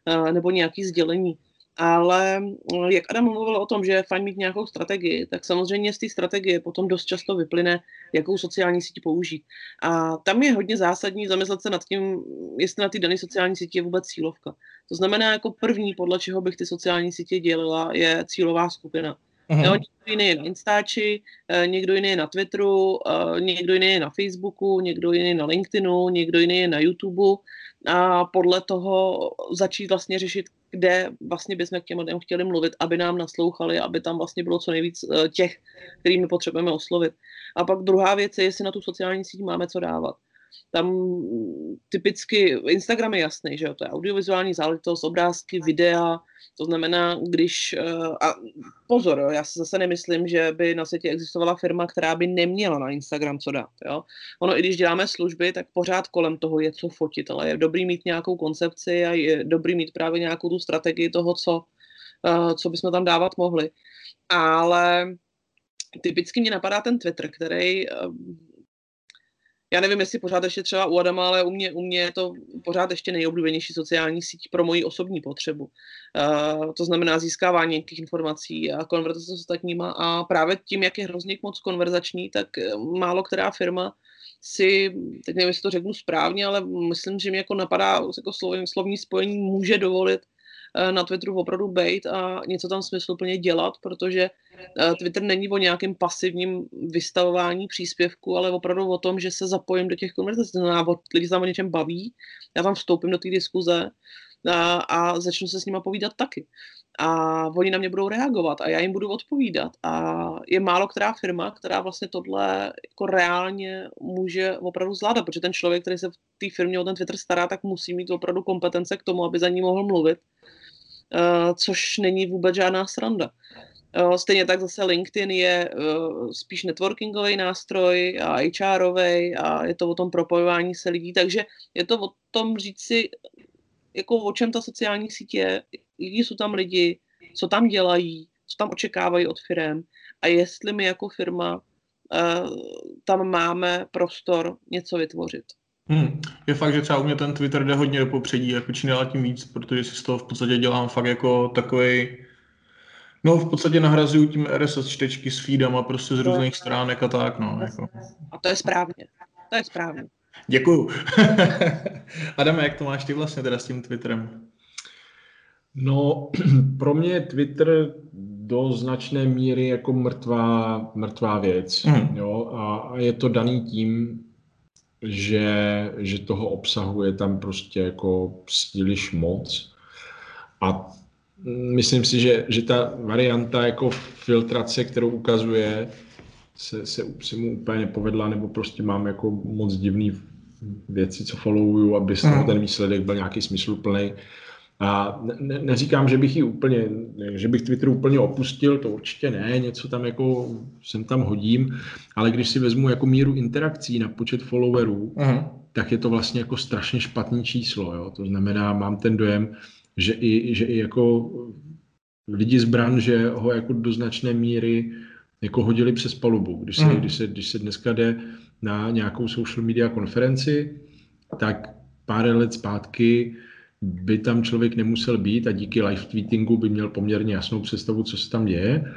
uh, nebo nějaký sdělení. Ale jak Adam mluvil o tom, že je fajn mít nějakou strategii, tak samozřejmě z té strategie potom dost často vyplyne, jakou sociální síť použít. A tam je hodně zásadní zamyslet se nad tím, jestli na té dané sociální síti je vůbec cílovka. To znamená, jako první, podle čeho bych ty sociální sítě dělila, je cílová skupina. Uh-huh. Jo, někdo jiný je na Instači, eh, někdo jiný je na Twitteru, eh, někdo jiný je na Facebooku, někdo jiný je na LinkedInu, někdo jiný je na YouTubeu a podle toho začít vlastně řešit, kde vlastně bychom k těm lidem chtěli mluvit, aby nám naslouchali, aby tam vlastně bylo co nejvíc eh, těch, kterými potřebujeme oslovit. A pak druhá věc je, jestli na tu sociální síť máme co dávat. Tam typicky Instagram je jasný, že jo, to je audiovizuální záležitost, obrázky, videa, to znamená, když, eh, a pozor, jo, já si zase nemyslím, že by na světě existovala firma, která by neměla na Instagram co dát, jo. Ono, i když děláme služby, tak pořád kolem toho je co fotit, ale je dobrý mít nějakou koncepci a je dobrý mít právě nějakou tu strategii toho, co, eh, co bychom tam dávat mohli. Ale typicky mě napadá ten Twitter, který eh, já nevím, jestli pořád ještě třeba u Adama, ale u mě, u mě je to pořád ještě nejoblíbenější sociální síť pro moji osobní potřebu. Uh, to znamená získávání nějakých informací a konverzace s ostatníma a právě tím, jak je hrozně moc konverzační, tak eh, málo která firma si, teď nevím, jestli to řeknu správně, ale myslím, že mi jako napadá jako slovní, spojení může dovolit na Twitteru opravdu bejt a něco tam smysluplně dělat, protože eh, Twitter není o nějakém pasivním vystavování příspěvku, ale opravdu o tom, že se zapojím do těch konverzací, znamená, lidi se tam o něčem baví, já tam vstoupím do té diskuze a, a začnu se s nima povídat taky. A oni na mě budou reagovat a já jim budu odpovídat. A je málo která firma, která vlastně tohle jako reálně může opravdu zvládat, protože ten člověk, který se v té firmě o ten Twitter stará, tak musí mít opravdu kompetence k tomu, aby za ní mohl mluvit což není vůbec žádná sranda. Stejně tak zase LinkedIn je spíš networkingový nástroj a HRový a je to o tom propojování se lidí, takže je to o tom říct si, jako o čem ta sociální sítě je, jaký jsou tam lidi, co tam dělají, co tam očekávají od firm a jestli my jako firma tam máme prostor něco vytvořit. Hmm. Je fakt, že třeba u mě ten Twitter jde hodně do popředí, jako čím dál tím víc, protože si z toho v podstatě dělám fakt jako takový No v podstatě nahrazuju tím RSS čtečky s feedama prostě z různých stránek a tak, no. Jako. A to je správně. To je správně. Děkuju. Adame, jak to máš ty vlastně teda s tím Twitterem? No, pro mě je Twitter do značné míry jako mrtvá, mrtvá věc. Mm. Jo? A je to daný tím, že, že toho obsahu je tam prostě jako příliš moc. A myslím si, že, že ta varianta jako filtrace, kterou ukazuje, se, se, se mu úplně nepovedla, nebo prostě mám jako moc divný věci, co followuju, aby z toho mhm. ten výsledek byl nějaký smysluplný. A ne, neříkám, že bych ji úplně, že bych Twitter úplně opustil, to určitě ne, něco tam jako sem tam hodím, ale když si vezmu jako míru interakcí na počet followerů, uh-huh. tak je to vlastně jako strašně špatný číslo, jo? to znamená, mám ten dojem, že i, že i jako lidi z branže ho jako do značné míry jako hodili přes palubu. Když se, uh-huh. když se, když se dneska jde na nějakou social media konferenci, tak pár let zpátky by tam člověk nemusel být a díky live tweetingu by měl poměrně jasnou představu, co se tam děje.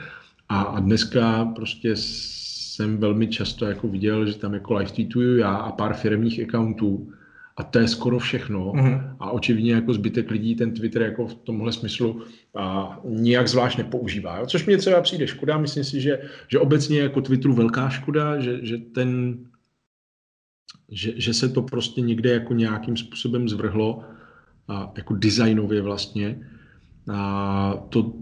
A, a dneska prostě jsem velmi často jako viděl, že tam jako live tweetuju já a pár firmních accountů a to je skoro všechno. Mm-hmm. A očividně jako zbytek lidí ten Twitter jako v tomhle smyslu a, nijak zvlášť nepoužívá. Jo? Což mě třeba přijde škoda. Myslím si, že, že obecně jako Twitteru velká škoda, že, že ten že, že se to prostě někde jako nějakým způsobem zvrhlo a jako designově vlastně. A to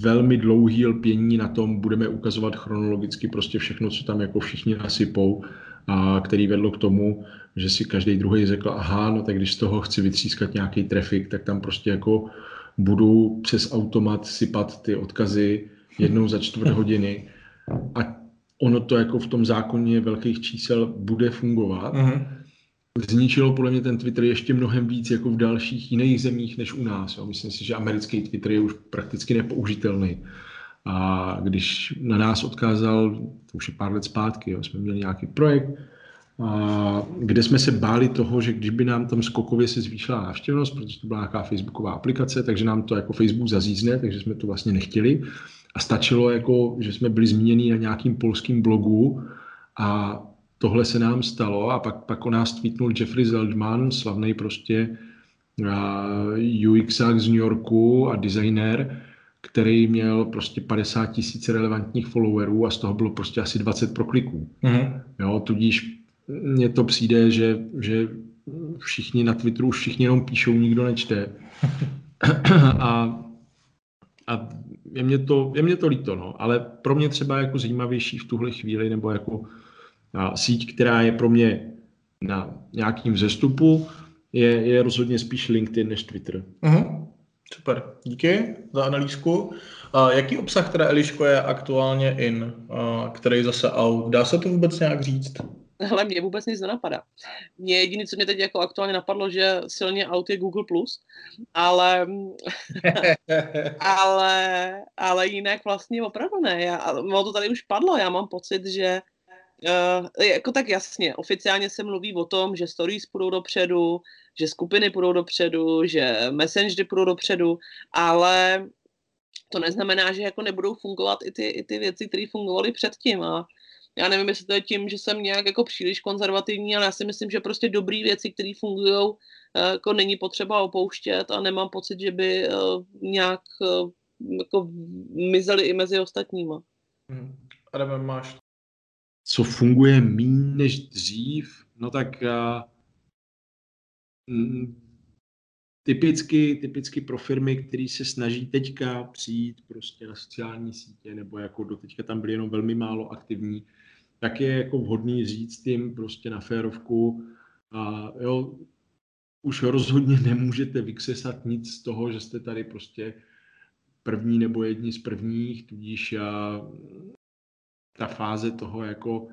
velmi dlouhý lpění na tom budeme ukazovat chronologicky prostě všechno, co tam jako všichni nasypou, a který vedlo k tomu, že si každý druhý řekl, aha, no tak když z toho chci vytřískat nějaký trafik, tak tam prostě jako budu přes automat sypat ty odkazy jednou za čtvrt hodiny a ono to jako v tom zákoně velkých čísel bude fungovat. Uh-huh zničilo podle mě ten Twitter ještě mnohem víc jako v dalších jiných zemích než u nás. Jo. Myslím si, že americký Twitter je už prakticky nepoužitelný. A když na nás odkázal, to už je pár let zpátky, jo, jsme měli nějaký projekt, a kde jsme se báli toho, že když by nám tam skokově se zvýšila návštěvnost, protože to byla nějaká facebooková aplikace, takže nám to jako Facebook zazízne, takže jsme to vlastně nechtěli. A stačilo, jako, že jsme byli zmíněni na nějakým polským blogu a tohle se nám stalo a pak, pak o nás tweetnul Jeffrey Zeldman, slavný prostě UXák z New Yorku a designer, který měl prostě 50 tisíc relevantních followerů a z toho bylo prostě asi 20 prokliků. Mm-hmm. Jo, tudíž mně to přijde, že, že všichni na Twitteru už všichni jenom píšou, nikdo nečte. a, a je mě to, je mě to líto, no. ale pro mě třeba jako zajímavější v tuhle chvíli, nebo jako síť, která je pro mě na nějakým vzestupu, je, je rozhodně spíš LinkedIn než Twitter. Uh-huh. Super, díky za analýzku. A jaký obsah teda Eliško je aktuálně in, a který zase out? Dá se to vůbec nějak říct? Ale mě vůbec nic nenapadá. Mě jediné, co mě teď jako aktuálně napadlo, že silně out je Google+, ale, ale, ale jinak vlastně opravdu ne. Já, to tady už padlo, já mám pocit, že Uh, jako tak jasně, oficiálně se mluví o tom, že stories půjdou dopředu, že skupiny půjdou dopředu, že messengery půjdou dopředu, ale to neznamená, že jako nebudou fungovat i ty, i ty věci, které fungovaly předtím. A já nevím, jestli to je tím, že jsem nějak jako příliš konzervativní, ale já si myslím, že prostě dobré věci, které fungují, eh, jako není potřeba opouštět a nemám pocit, že by uh, nějak jako mizely i mezi ostatníma. Hmm. Adame, máš co funguje méně než dřív, no tak uh, typicky, typicky pro firmy, které se snaží teďka přijít prostě na sociální sítě, nebo jako do teďka tam byly jenom velmi málo aktivní, tak je jako vhodný říct jim prostě na férovku a jo, už rozhodně nemůžete vykřesat nic z toho, že jste tady prostě první nebo jedni z prvních, tudíž a, ta fáze toho jako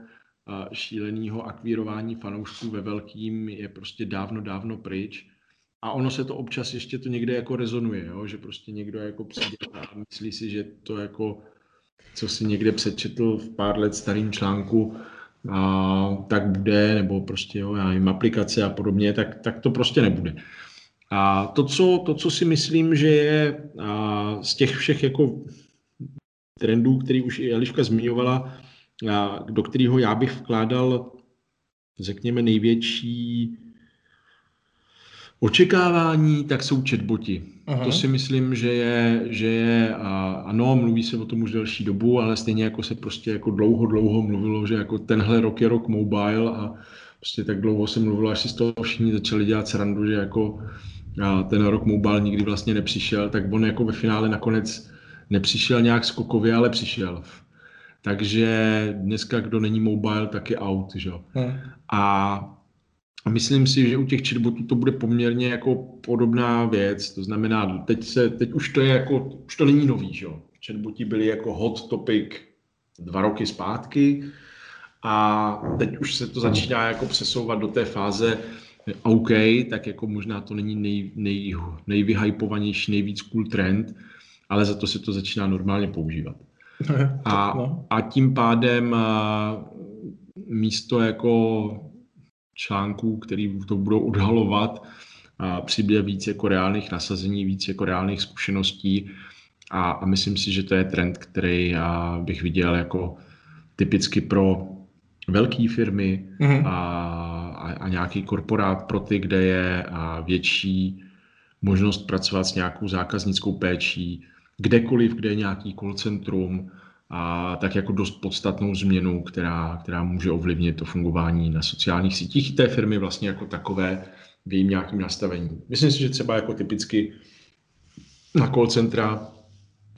šíleného akvírování fanoušků ve velkým je prostě dávno, dávno pryč. A ono se to občas ještě to někde jako rezonuje, jo? že prostě někdo jako přijde a myslí si, že to jako, co si někde přečetl v pár let starým článku, a tak bude, nebo prostě jo, já jim aplikace a podobně, tak, tak to prostě nebude. A to co, to, co si myslím, že je a z těch všech jako trendů, který už i Eliška zmiňovala, a do kterého já bych vkládal, řekněme, největší očekávání, tak jsou chatboti. Aha. To si myslím, že je, že je a ano, mluví se o tom už delší dobu, ale stejně jako se prostě jako dlouho, dlouho mluvilo, že jako tenhle rok je rok mobile a prostě tak dlouho se mluvilo, až si z toho všichni začali dělat srandu, že jako a ten rok mobile nikdy vlastně nepřišel, tak on jako ve finále nakonec nepřišel nějak skokově, ale přišel. Takže dneska, kdo není mobile, tak je out. Že? Hmm. A myslím si, že u těch chatbotů to bude poměrně jako podobná věc. To znamená, teď, se, teď už to je jako, už to není nový. Že? Chatboti byli jako hot topic dva roky zpátky a teď už se to začíná jako přesouvat do té fáze, OK, tak jako možná to není nej, nej, nejvyhypovanější, nejvíc cool trend, ale za to se to začíná normálně používat. A, no. a tím pádem místo jako článků, který to budou odhalovat, přibývá víc jako reálných nasazení, víc jako reálných zkušeností a, a myslím si, že to je trend, který já bych viděl jako typicky pro velké firmy mm-hmm. a, a, a nějaký korporát pro ty, kde je větší možnost pracovat s nějakou zákaznickou péčí, kdekoliv, kde je nějaký call centrum, a tak jako dost podstatnou změnu, která, která může ovlivnit to fungování na sociálních sítích té firmy vlastně jako takové v jejím nějakým nastavení. Myslím si, že třeba jako typicky na call centra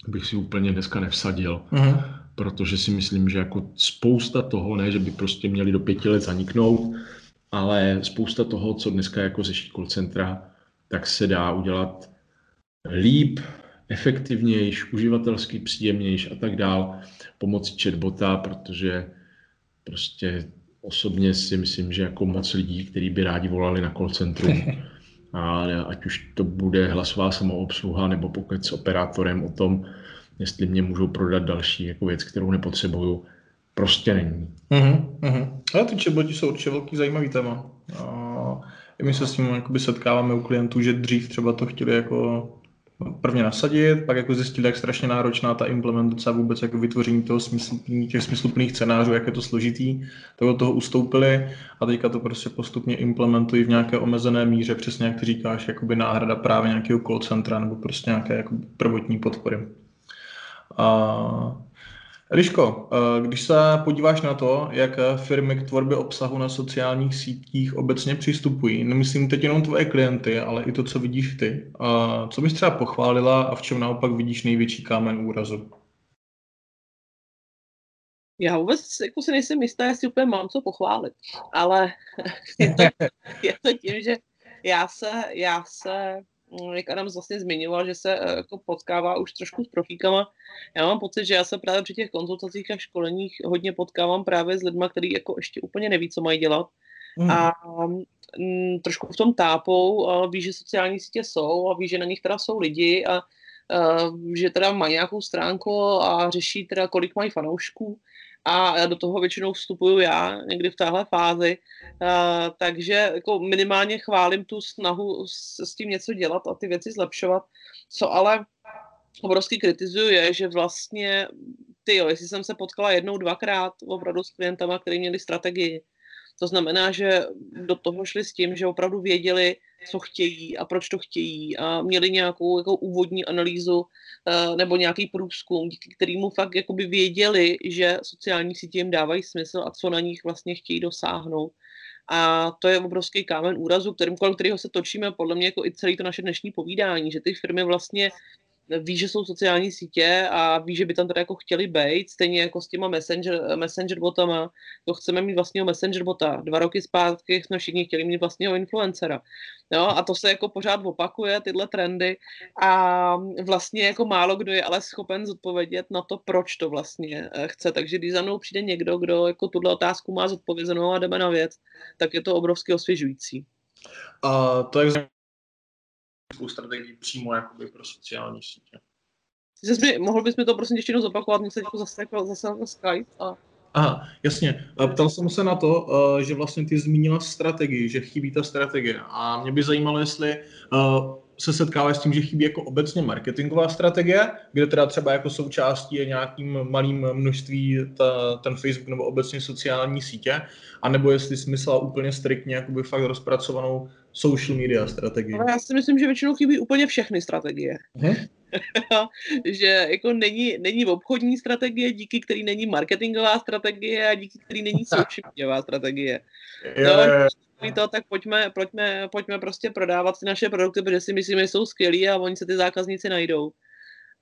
bych si úplně dneska nevsadil, uh-huh. protože si myslím, že jako spousta toho, ne, že by prostě měli do pěti let zaniknout, ale spousta toho, co dneska jako řeší call centra, tak se dá udělat líp, efektivnější, uživatelsky příjemnější a tak dál pomocí chatbota, protože prostě osobně si myslím, že jako moc lidí, kteří by rádi volali na call centrum, a ať už to bude hlasová samoobsluha nebo pokud s operátorem o tom, jestli mě můžou prodat další jako věc, kterou nepotřebuju, prostě není. Uh-huh, uh-huh. Ale ty chatboti jsou určitě velký zajímavý téma. A my se s tím setkáváme u klientů, že dřív třeba to chtěli jako prvně nasadit, pak jako zjistit, jak strašně náročná ta implementace a vůbec jako vytvoření toho smysl, těch smysluplných scénářů, jak je to složitý, tak od toho ustoupili a teďka to prostě postupně implementují v nějaké omezené míře, přesně jak ty říkáš, jakoby náhrada právě nějakého call centra nebo prostě nějaké jako prvotní podpory. A Eliško, eh, když se podíváš na to, jak firmy k tvorbě obsahu na sociálních sítích obecně přistupují, nemyslím teď jenom tvoje klienty, ale i to, co vidíš ty, co bys třeba pochválila a v čem naopak vidíš největší kámen úrazu? Já vůbec jako si nejsem jistá, jestli úplně mám co pochválit, ale je to, je to tím, že já se, já se jak Adam vlastně zmiňoval, že se eh, jako potkává už trošku s profíkama. Já mám pocit, že já se právě při těch konzultacích a školeních hodně potkávám právě s lidmi, kteří jako ještě úplně neví, co mají dělat. Mm. A m, trošku v tom tápou, a ví, že sociální sítě jsou a ví, že na nich teda jsou lidi a, a že teda mají nějakou stránku a řeší teda, kolik mají fanoušků a do toho většinou vstupuju já někdy v téhle fázi, uh, takže jako minimálně chválím tu snahu s, s tím něco dělat a ty věci zlepšovat. Co ale obrovsky kritizuju je, že vlastně ty jo, jestli jsem se potkala jednou, dvakrát opravdu s klientama, kteří měli strategii, to znamená, že do toho šli s tím, že opravdu věděli, co chtějí a proč to chtějí a měli nějakou jako úvodní analýzu uh, nebo nějaký průzkum, díky kterému fakt jakoby věděli, že sociální sítě jim dávají smysl a co na nich vlastně chtějí dosáhnout. A to je obrovský kámen úrazu, kterým, kolem kterého se točíme podle mě jako i celý to naše dnešní povídání, že ty firmy vlastně ví, že jsou sociální sítě a ví, že by tam teda jako chtěli být, stejně jako s těma messenger, messenger botama, to chceme mít vlastního messenger bota. Dva roky zpátky jsme všichni chtěli mít vlastního influencera. Jo, a to se jako pořád opakuje, tyhle trendy a vlastně jako málo kdo je ale schopen zodpovědět na to, proč to vlastně eh, chce. Takže když za mnou přijde někdo, kdo jako tuhle otázku má zodpovězenou a jdeme na věc, tak je to obrovsky osvěžující. A to je strategii přímo jakoby pro sociální sítě. Jsi, mohl bys mi to prosím ještě jednou zopakovat, mě se jako zase, zase na Skype a... Aha, jasně. Ptal jsem se na to, eh, že vlastně ty zmínila strategii, že chybí ta strategie. A mě by zajímalo, jestli eh, se setkáváš s tím, že chybí jako obecně marketingová strategie, kde teda třeba jako součástí je nějakým malým množství ta, ten Facebook nebo obecně sociální sítě, anebo jestli smysl úplně striktně jakoby fakt rozpracovanou social media strategii. Ale já si myslím, že většinou chybí úplně všechny strategie. Hmm? že jako není, není obchodní strategie, díky který není marketingová strategie a díky který není social media strategie. No, jo. To, tak pojďme, pojďme, pojďme prostě prodávat ty naše produkty, protože si myslíme, že jsou skvělí a oni se ty zákazníci najdou.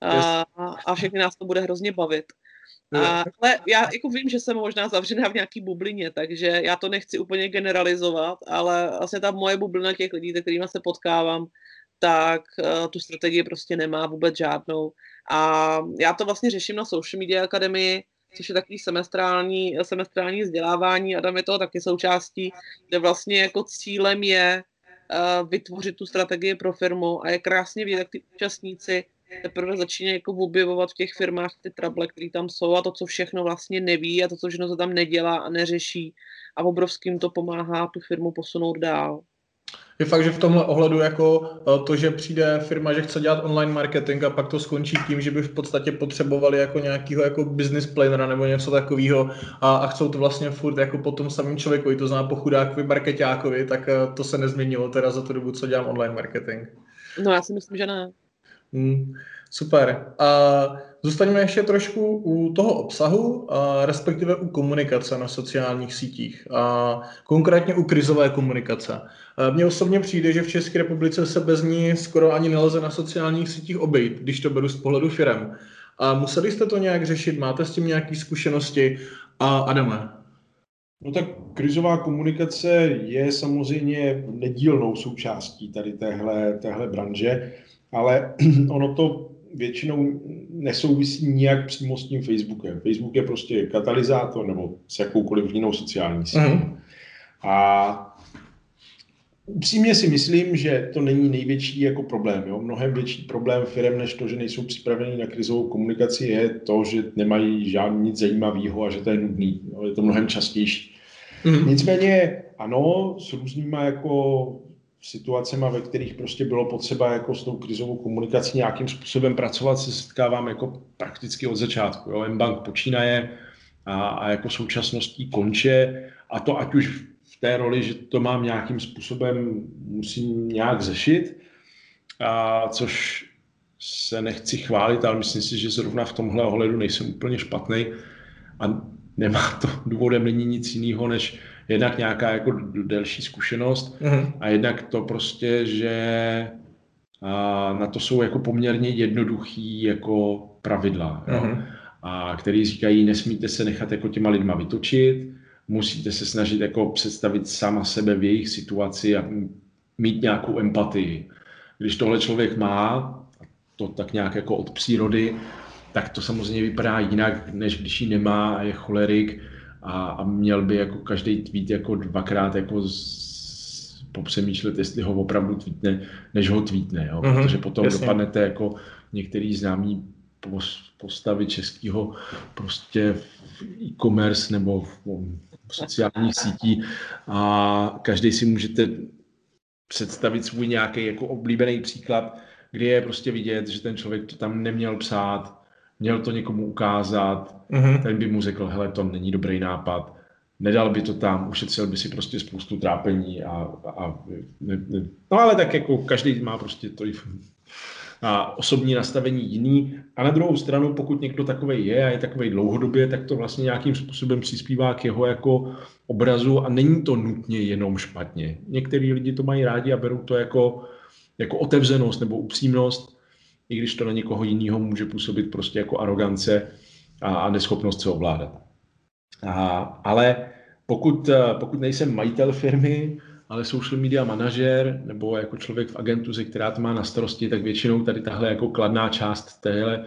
A, a všechny nás to bude hrozně bavit. A, ale já jako vím, že jsem možná zavřená v nějaký bublině, takže já to nechci úplně generalizovat, ale vlastně ta moje bublina těch lidí, se kterými se potkávám, tak uh, tu strategii prostě nemá vůbec žádnou. A já to vlastně řeším na Social Media Akademii, což je takový semestrální, semestrální vzdělávání a tam je toho taky součástí, kde vlastně jako cílem je uh, vytvořit tu strategii pro firmu a je krásně vidět, jak ty účastníci teprve začínají jako objevovat v těch firmách ty trable, které tam jsou a to, co všechno vlastně neví a to, co všechno se tam nedělá a neřeší a obrovským to pomáhá tu firmu posunout dál. Je fakt, že v tomhle ohledu jako eh, to, že přijde firma, že chce dělat online marketing a pak to skončí tím, že by v podstatě potřebovali jako nějakého jako business planera nebo něco takového a, a chcou to vlastně furt jako po tom samým člověku, to zná po chudákovi marketákovi, tak eh, to se nezměnilo teda za tu dobu, co dělám online marketing. No já si myslím, že ne. Hmm, super. A zůstaňme ještě trošku u toho obsahu, a respektive u komunikace na sociálních sítích. A konkrétně u krizové komunikace. Mně osobně přijde, že v České republice se bez ní skoro ani nelze na sociálních sítích obejít, když to beru z pohledu firem. A museli jste to nějak řešit? Máte s tím nějaké zkušenosti? A Adame? No tak krizová komunikace je samozřejmě nedílnou součástí tady téhle, téhle branže ale ono to většinou nesouvisí nijak přímo s tím Facebookem. Facebook je prostě katalyzátor nebo s jakoukoliv jinou sociální sítí. Mm. A upřímně si myslím, že to není největší jako problém. Jo? Mnohem větší problém firm, než to, že nejsou připraveni na krizovou komunikaci, je to, že nemají žádný nic zajímavého a že to je nudný. Jo? Je to mnohem častější. Mm. Nicméně ano, s různýma jako situacemi, ve kterých prostě bylo potřeba jako s tou krizovou komunikací nějakým způsobem pracovat, se setkávám jako prakticky od začátku. Jo. M-Bank počínaje a, a jako současností konče a to ať už v té roli, že to mám nějakým způsobem, musím nějak řešit, a což se nechci chválit, ale myslím si, že zrovna v tomhle ohledu nejsem úplně špatný a nemá to, důvodem není nic jiného, než jednak nějaká jako delší zkušenost mm-hmm. a jednak to prostě, že a na to jsou jako poměrně jednoduchý jako pravidla, jo? Mm-hmm. a který říkají, nesmíte se nechat jako těma lidma vytočit, musíte se snažit jako představit sama sebe v jejich situaci a mít nějakou empatii. Když tohle člověk má, to tak nějak jako od přírody, tak to samozřejmě vypadá jinak, než když ji nemá a je cholerik, a, a měl by jako každý tweet jako dvakrát jako z, popřemýšlet, jestli ho opravdu tweetne, než ho tweetne, jo? Mm-hmm, protože potom jasně. dopadnete jako některý známý postavy českého prostě e-commerce nebo v, v sociálních sítí a každý si můžete představit svůj nějaký jako oblíbený příklad, kdy je prostě vidět, že ten člověk to tam neměl psát, měl to někomu ukázat, mm-hmm. ten by mu řekl, hele, to není dobrý nápad, nedal by to tam, ušetřil by si prostě spoustu trápení a, a ne, ne. no ale tak jako každý má prostě to a osobní nastavení jiný. A na druhou stranu, pokud někdo takový je a je takový dlouhodobě, tak to vlastně nějakým způsobem přispívá k jeho jako obrazu a není to nutně jenom špatně. Některý lidi to mají rádi a berou to jako, jako otevřenost nebo upřímnost, i když to na někoho jiného může působit prostě jako arogance a, a neschopnost se ovládat. A, ale pokud, pokud nejsem majitel firmy, ale social media manažer nebo jako člověk v agentuře, která to má na starosti, tak většinou tady tahle jako kladná část téhle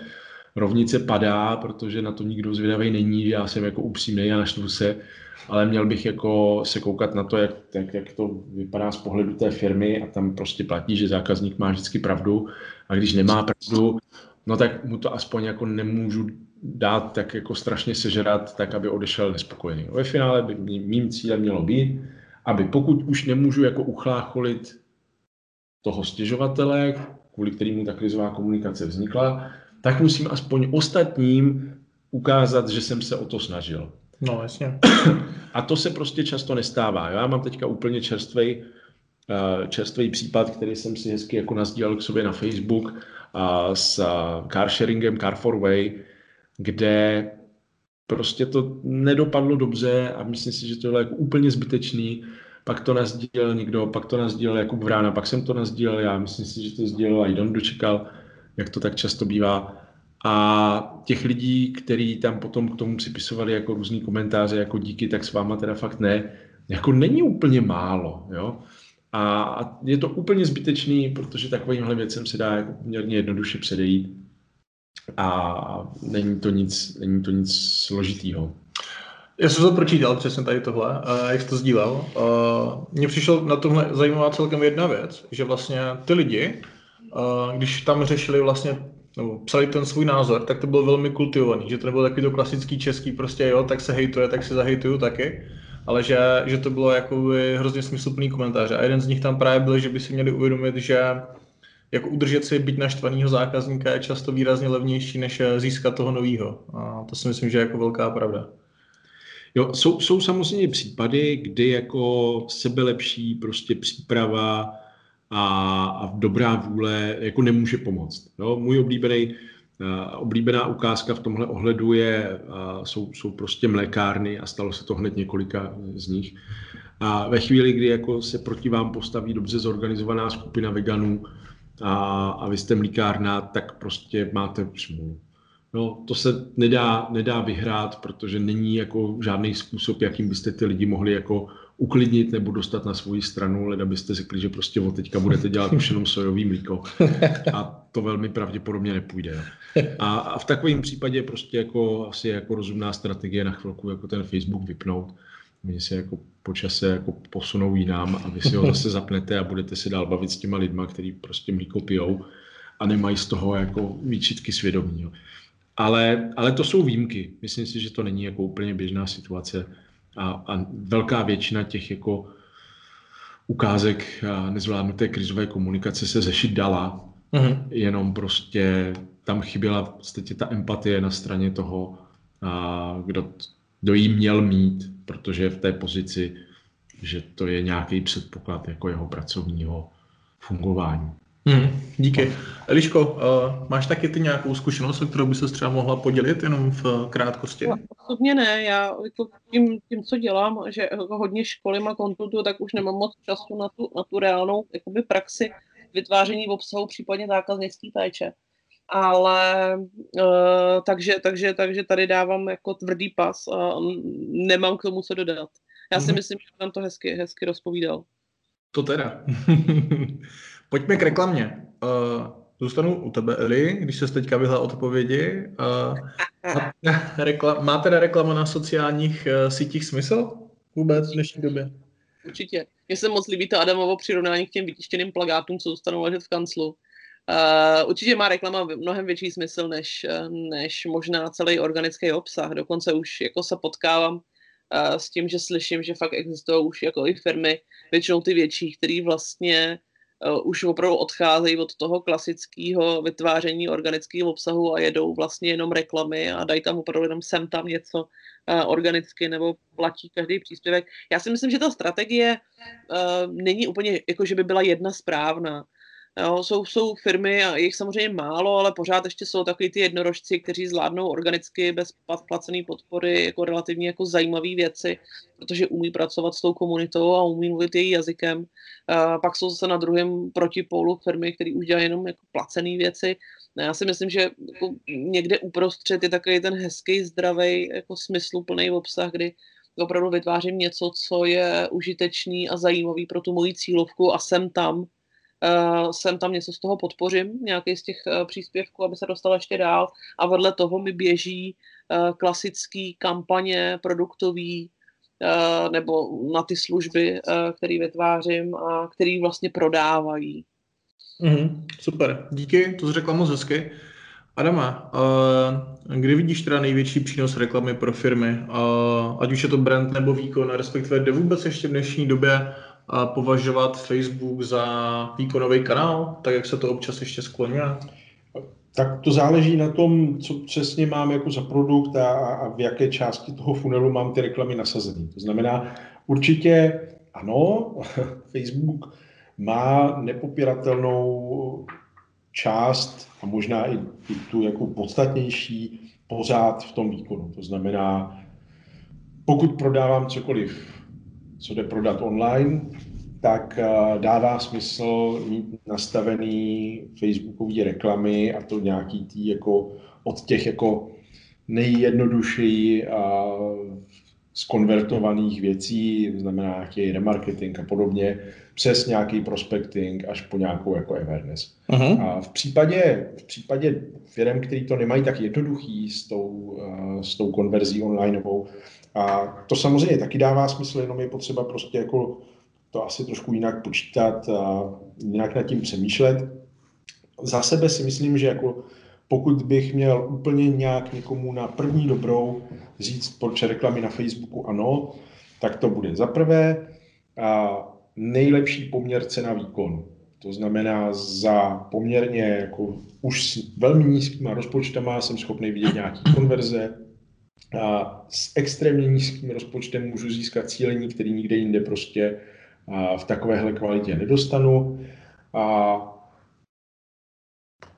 rovnice padá, protože na to nikdo zvědavý není, já jsem jako upřímný a naštvu se, ale měl bych jako se koukat na to, jak, jak, jak to vypadá z pohledu té firmy a tam prostě platí, že zákazník má vždycky pravdu a když nemá pravdu, no tak mu to aspoň jako nemůžu dát tak jako strašně sežrat, tak aby odešel nespokojený. Ve finále by mým cílem mělo být, aby pokud už nemůžu jako uchlácholit toho stěžovatele, kvůli kterému ta krizová komunikace vznikla, tak musím aspoň ostatním ukázat, že jsem se o to snažil. No, jasně. A to se prostě často nestává. Já mám teďka úplně čerstvý eh, čerstvý případ, který jsem si hezky jako nazdílel k sobě na Facebook s carsharingem Car for Way, kde prostě to nedopadlo dobře a myslím si, že to bylo jako úplně zbytečný. Pak to nazdílel někdo, pak to nazdílel Jakub Vrána, pak jsem to nazdílel já, myslím si, že to sdílel i Don dočekal jak to tak často bývá. A těch lidí, kteří tam potom k tomu připisovali jako různý komentáře, jako díky, tak s váma teda fakt ne, jako není úplně málo, jo. A je to úplně zbytečný, protože takovýmhle věcem se dá jako poměrně jednoduše předejít a není to nic, není to nic složitýho. Já jsem to pročítal přesně tady tohle, jak jsi to sdílel. Mně přišlo na tomhle zajímavá celkem jedna věc, že vlastně ty lidi, když tam řešili vlastně, nebo psali ten svůj názor, tak to bylo velmi kultivovaný, že to nebylo takový to klasický český, prostě jo, tak se hejtuje, tak se zahejtuju taky, ale že, že to bylo jako hrozně smysluplný komentář. A jeden z nich tam právě byl, že by si měli uvědomit, že jako udržet si byť naštvaného zákazníka je často výrazně levnější, než získat toho nového. A to si myslím, že je jako velká pravda. Jo, jsou, jsou samozřejmě případy, kdy jako sebelepší prostě příprava a, a dobrá vůle jako nemůže pomoct. Jo? Můj oblíbený, oblíbená ukázka v tomhle ohledu je, uh, jsou, jsou prostě mlékárny a stalo se to hned několika z nich. A ve chvíli, kdy jako se proti vám postaví dobře zorganizovaná skupina veganů a, a vy jste mlíkárna, tak prostě máte smůlu. No, to se nedá, nedá vyhrát, protože není jako žádný způsob, jakým byste ty lidi mohli jako uklidnit nebo dostat na svoji stranu, leda byste řekli, že prostě od teďka budete dělat už jenom sojový mlíko. A to velmi pravděpodobně nepůjde. A, a v takovém případě prostě jako asi jako rozumná strategie na chvilku jako ten Facebook vypnout. Oni se jako po čase jako posunou jinam a vy si ho zase zapnete a budete se dál bavit s těma lidma, kteří prostě mlíko pijou a nemají z toho jako výčitky svědomí. Jo. Ale, ale to jsou výjimky. Myslím si, že to není jako úplně běžná situace a, a velká většina těch jako ukázek nezvládnuté krizové komunikace se řešit dala, mm-hmm. jenom prostě tam chyběla v podstatě ta empatie na straně toho, a kdo, kdo jí měl mít, protože je v té pozici, že to je nějaký předpoklad jako jeho pracovního fungování. Hmm, díky. Eliško, uh, máš taky ty nějakou zkušenost, o kterou by se třeba mohla podělit jenom v krátkosti? No, osobně ne, já jako tím, tím, co dělám, že hodně školím a konsultuju, tak už nemám moc času na tu, na tu reálnou jakoby, praxi vytváření obsahu, případně zákaznické péče. Ale uh, takže, takže, takže tady dávám jako tvrdý pas a nemám k tomu co dodat. Já si mm-hmm. myslím, že jsem to hezky, hezky rozpovídal. To teda. Pojďme k reklamě. Uh, zůstanu u tebe, Eli, když se teďka vyhla odpovědi. Uh, reklam, má teda reklama na sociálních uh, sítích smysl vůbec v dnešní době? Určitě. Mně se moc líbí to Adamovo přirovnání k těm vytištěným plagátům, co zůstanou ležet v kanclu. Uh, určitě má reklama mnohem větší smysl než, než možná celý organický obsah. Dokonce už jako se potkávám uh, s tím, že slyším, že fakt existují už jako i firmy, většinou ty větší, které vlastně už opravdu odcházejí od toho klasického vytváření organického obsahu a jedou vlastně jenom reklamy a dají tam opravdu jenom sem tam něco uh, organicky nebo platí každý příspěvek. Já si myslím, že ta strategie uh, není úplně jako, že by byla jedna správná. Jo, jsou, jsou firmy, a jich samozřejmě málo, ale pořád ještě jsou takový ty jednorožci, kteří zvládnou organicky bez placené podpory jako relativně jako zajímavé věci, protože umí pracovat s tou komunitou a umí mluvit její jazykem. A pak jsou zase na druhém protipolu firmy, které už dělají jenom jako placené věci. No, já si myslím, že jako někde uprostřed je takový ten hezký, zdravý, jako smysluplný obsah, kdy opravdu vytvářím něco, co je užitečný a zajímavý pro tu moji cílovku a jsem tam, uh, jsem tam něco z toho podpořím, nějaký z těch uh, příspěvků, aby se dostal ještě dál a vedle toho mi běží uh, klasický kampaně produktový uh, nebo na ty služby, uh, které vytvářím a které vlastně prodávají. Mm, super, díky, to jsi řekla moc hezky. Adama, uh, kdy vidíš teda největší přínos reklamy pro firmy, uh, ať už je to brand nebo výkon, respektive jde vůbec ještě v dnešní době považovat Facebook za výkonový kanál, tak jak se to občas ještě skloňuje? Tak to záleží na tom, co přesně mám jako za produkt a, a v jaké části toho funelu mám ty reklamy nasazené. To znamená, určitě ano, Facebook má nepopiratelnou část a možná i, i tu jako podstatnější pořád v tom výkonu. To znamená, pokud prodávám cokoliv, co jde prodat online, tak eh, dává smysl mít nastavený facebookové reklamy a to nějaký tý jako od těch jako nejjednodušeji a skonvertovaných věcí, znamená nějaký remarketing a podobně, přes nějaký prospecting až po nějakou jako awareness. Uh-huh. A v případě, v případě firm, který to nemají tak jednoduchý s tou, uh, s tou konverzí onlineovou, a to samozřejmě taky dává smysl, jenom je potřeba prostě jako to asi trošku jinak počítat a jinak nad tím přemýšlet. Za sebe si myslím, že jako pokud bych měl úplně nějak někomu na první dobrou říct, proč reklamy na Facebooku ano, tak to bude za prvé a nejlepší poměr cena výkon. To znamená, za poměrně jako už s velmi nízkýma rozpočtama jsem schopný vidět nějaký konverze. A s extrémně nízkým rozpočtem můžu získat cílení, který nikde jinde prostě v takovéhle kvalitě nedostanu. A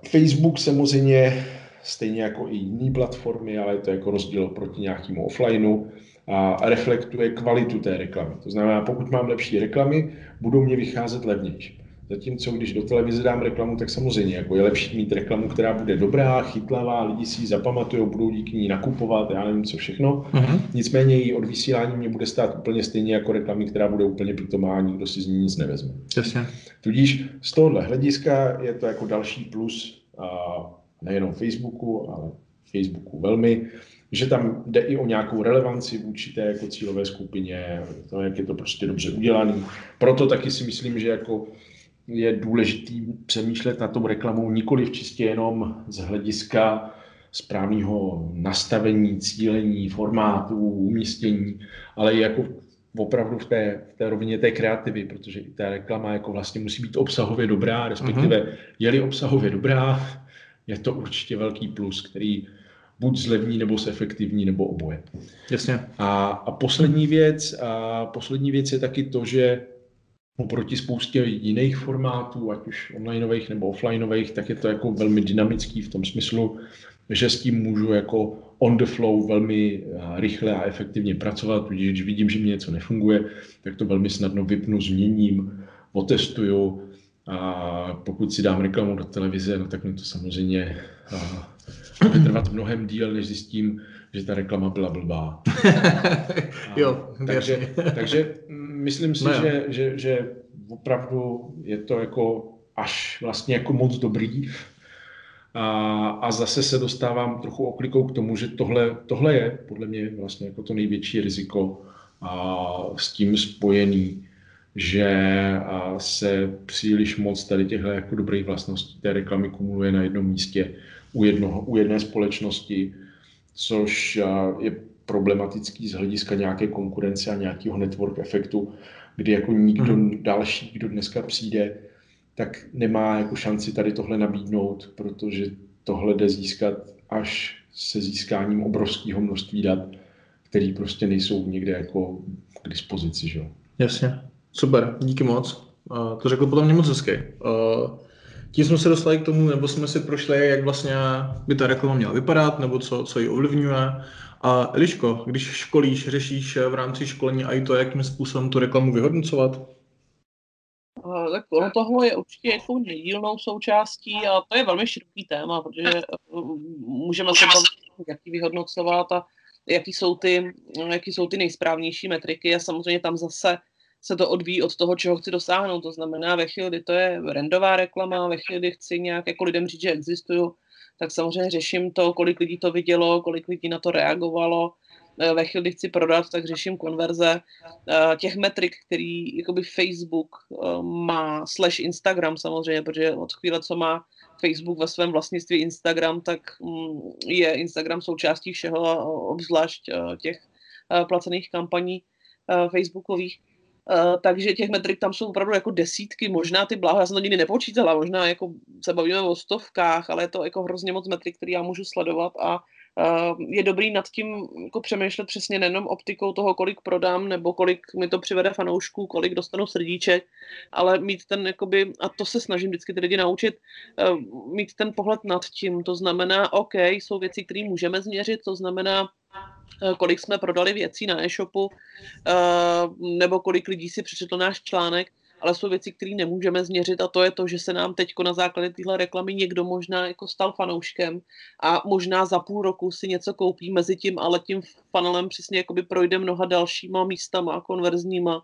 Facebook samozřejmě, stejně jako i jiné platformy, ale je to jako rozdíl proti nějakému offlineu, a reflektuje kvalitu té reklamy. To znamená, pokud mám lepší reklamy, budou mě vycházet levnější. Zatímco když do televize dám reklamu, tak samozřejmě jako je lepší mít reklamu, která bude dobrá, chytlavá, lidi si ji zapamatují, budou díky ní nakupovat, já nevím co všechno. Uh-huh. Nicméně její odvysílání mě bude stát úplně stejně jako reklamy, která bude úplně pitomá nikdo si z ní nic nevezme. Jasně. Tudíž z tohohle hlediska je to jako další plus a nejenom Facebooku, ale Facebooku velmi, že tam jde i o nějakou relevanci vůči té jako cílové skupině, to, jak je to prostě dobře udělaný. Proto taky si myslím, že jako je důležitý přemýšlet na tom reklamou nikoli v čistě jenom z hlediska správného nastavení, cílení, formátu, umístění, ale i jako opravdu v té, v té rovině té kreativy, protože i ta reklama jako vlastně musí být obsahově dobrá, respektive uh-huh. je-li obsahově dobrá, je to určitě velký plus, který buď zlevní, nebo zefektivní, nebo oboje. Jasně. A, a poslední věc, a poslední věc je taky to, že oproti spoustě jiných formátů, ať už onlineových nebo offlineových, tak je to jako velmi dynamický v tom smyslu, že s tím můžu jako on the flow velmi rychle a efektivně pracovat, když vidím, že mi něco nefunguje, tak to velmi snadno vypnu, změním, otestuju. A pokud si dám reklamu do televize, no tak mi to samozřejmě bude trvat mnohem díl, než zjistím, že ta reklama byla blbá. jo, takže, takže myslím si, no že, že, že opravdu je to jako až vlastně jako moc dobrý. A, a zase se dostávám trochu oklikou k tomu, že tohle, tohle je podle mě vlastně jako to největší riziko a s tím spojený, že se příliš moc tady těchto jako dobrých vlastností té reklamy kumuluje na jednom místě u, jednoho, u jedné společnosti, což je problematický z hlediska nějaké konkurence a nějakého network efektu, kdy jako nikdo hmm. další, kdo dneska přijde, tak nemá jako šanci tady tohle nabídnout, protože tohle jde získat až se získáním obrovského množství dat, který prostě nejsou někde jako k dispozici. Že? Jasně, super, díky moc. Uh, to řekl potom mě moc hezky. Uh, Tím jsme se dostali k tomu, nebo jsme si prošli, jak vlastně by ta reklama měla vypadat, nebo co, co ji ovlivňuje. A Eliško, když školíš, řešíš v rámci školení i to, jakým způsobem tu reklamu vyhodnocovat? tak ono tohle je určitě jako nedílnou součástí a to je velmi široký téma, protože eh, můžeme se bavit, jak ji vyhodnocovat a jaký jsou, ty, jaký jsou ty nejsprávnější metriky a samozřejmě tam zase se to odvíjí od toho, čeho chci dosáhnout. To znamená, ve chvíli, kdy to je rendová reklama, ve chvíli, kdy chci nějak jako lidem říct, že existuju, tak samozřejmě řeším to, kolik lidí to vidělo, kolik lidí na to reagovalo, Eh, ve chvíli, kdy chci prodat, tak řeším konverze eh, těch metrik, který jakoby Facebook eh, má, slash Instagram samozřejmě, protože od chvíle, co má Facebook ve svém vlastnictví Instagram, tak mm, je Instagram součástí všeho, obzvlášť těch placených kampaní Facebookových. Uh, takže těch metrik tam jsou opravdu jako desítky, možná ty blaho, já jsem to nikdy nepočítala, možná jako se bavíme o stovkách, ale je to jako hrozně moc metrik, který já můžu sledovat a je dobrý nad tím jako přemýšlet přesně nejenom optikou toho, kolik prodám, nebo kolik mi to přivede fanoušků, kolik dostanu srdíček, ale mít ten, jakoby, a to se snažím vždycky ty lidi naučit, uh, mít ten pohled nad tím, to znamená, OK, jsou věci, které můžeme změřit, to znamená, Eh, kolik jsme prodali věcí na e-shopu, eh, nebo kolik lidí si přečetl náš článek, ale jsou věci, které nemůžeme změřit a to je to, že se nám teď na základě téhle reklamy někdo možná jako stal fanouškem a možná za půl roku si něco koupí mezi tím, ale tím funnelem přesně projde mnoha dalšíma místama konverzníma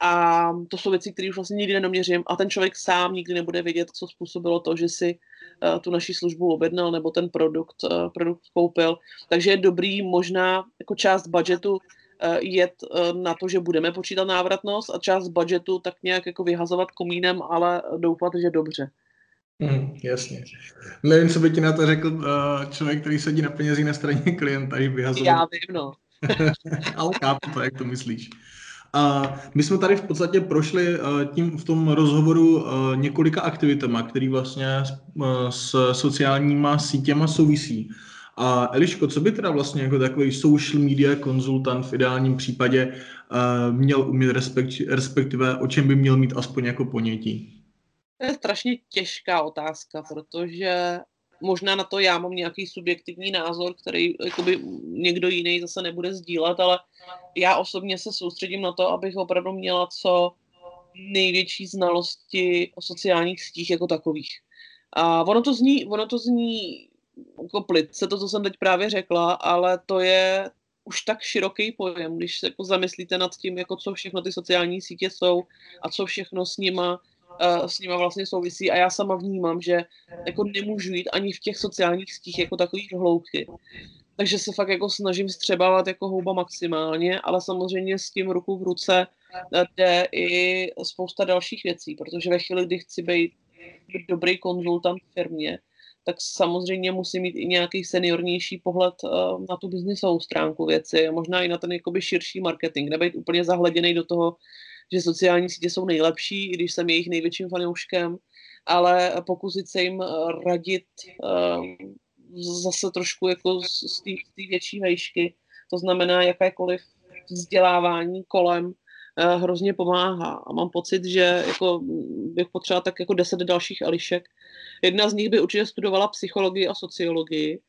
a to jsou věci, které už vlastně nikdy nedoměřím a ten člověk sám nikdy nebude vědět, co způsobilo to, že si uh, tu naši službu objednal nebo ten produkt, uh, produkt koupil. Takže je dobrý možná jako část budgetu uh, jet uh, na to, že budeme počítat návratnost a část budgetu tak nějak jako vyhazovat komínem, ale doufat, že dobře. Hmm, jasně. Nevím, co by ti na to řekl uh, člověk, který sedí na penězích na straně klienta, že vyhazovat. Já vím, no. ale chápu to, jak to myslíš. A my jsme tady v podstatě prošli eh, tím v tom rozhovoru eh, několika aktivitama, které vlastně eh, s sociálníma sítěma souvisí. A Eliško, co by teda vlastně jako takový social media konzultant v ideálním případě měl umět, respektive o čem by měl mít aspoň jako ponětí? To je strašně těžká otázka, protože možná na to já mám nějaký subjektivní názor, který jakoby někdo jiný zase nebude sdílet, ale já osobně se soustředím na to, abych opravdu měla co největší znalosti o sociálních sítích jako takových. A ono to zní, ono to zní jako plitce, to, co jsem teď právě řekla, ale to je už tak široký pojem, když se jako zamyslíte nad tím, jako co všechno ty sociální sítě jsou a co všechno s nima uh, s nima vlastně souvisí a já sama vnímám, že jako nemůžu jít ani v těch sociálních sítích jako takových hloubky. Takže se fakt jako snažím střebávat jako houba maximálně, ale samozřejmě s tím ruku v ruce eh, jde i spousta dalších věcí, protože ve chvíli, kdy chci být dobrý konzultant v firmě, tak samozřejmě musí mít i nějaký seniornější pohled uh, na tu biznisovou stránku věci, možná i na ten jakoby širší marketing, nebejt úplně zahleděný do toho, že sociální sítě jsou nejlepší, i když jsem jejich největším fanouškem, ale pokusit se jim eh, radit um, zase trošku jako z té větší vejšky. To znamená, jakékoliv vzdělávání kolem uh, hrozně pomáhá. A mám pocit, že jako bych potřebovala tak jako deset dalších Elišek. Jedna z nich by určitě studovala psychologii a sociologii.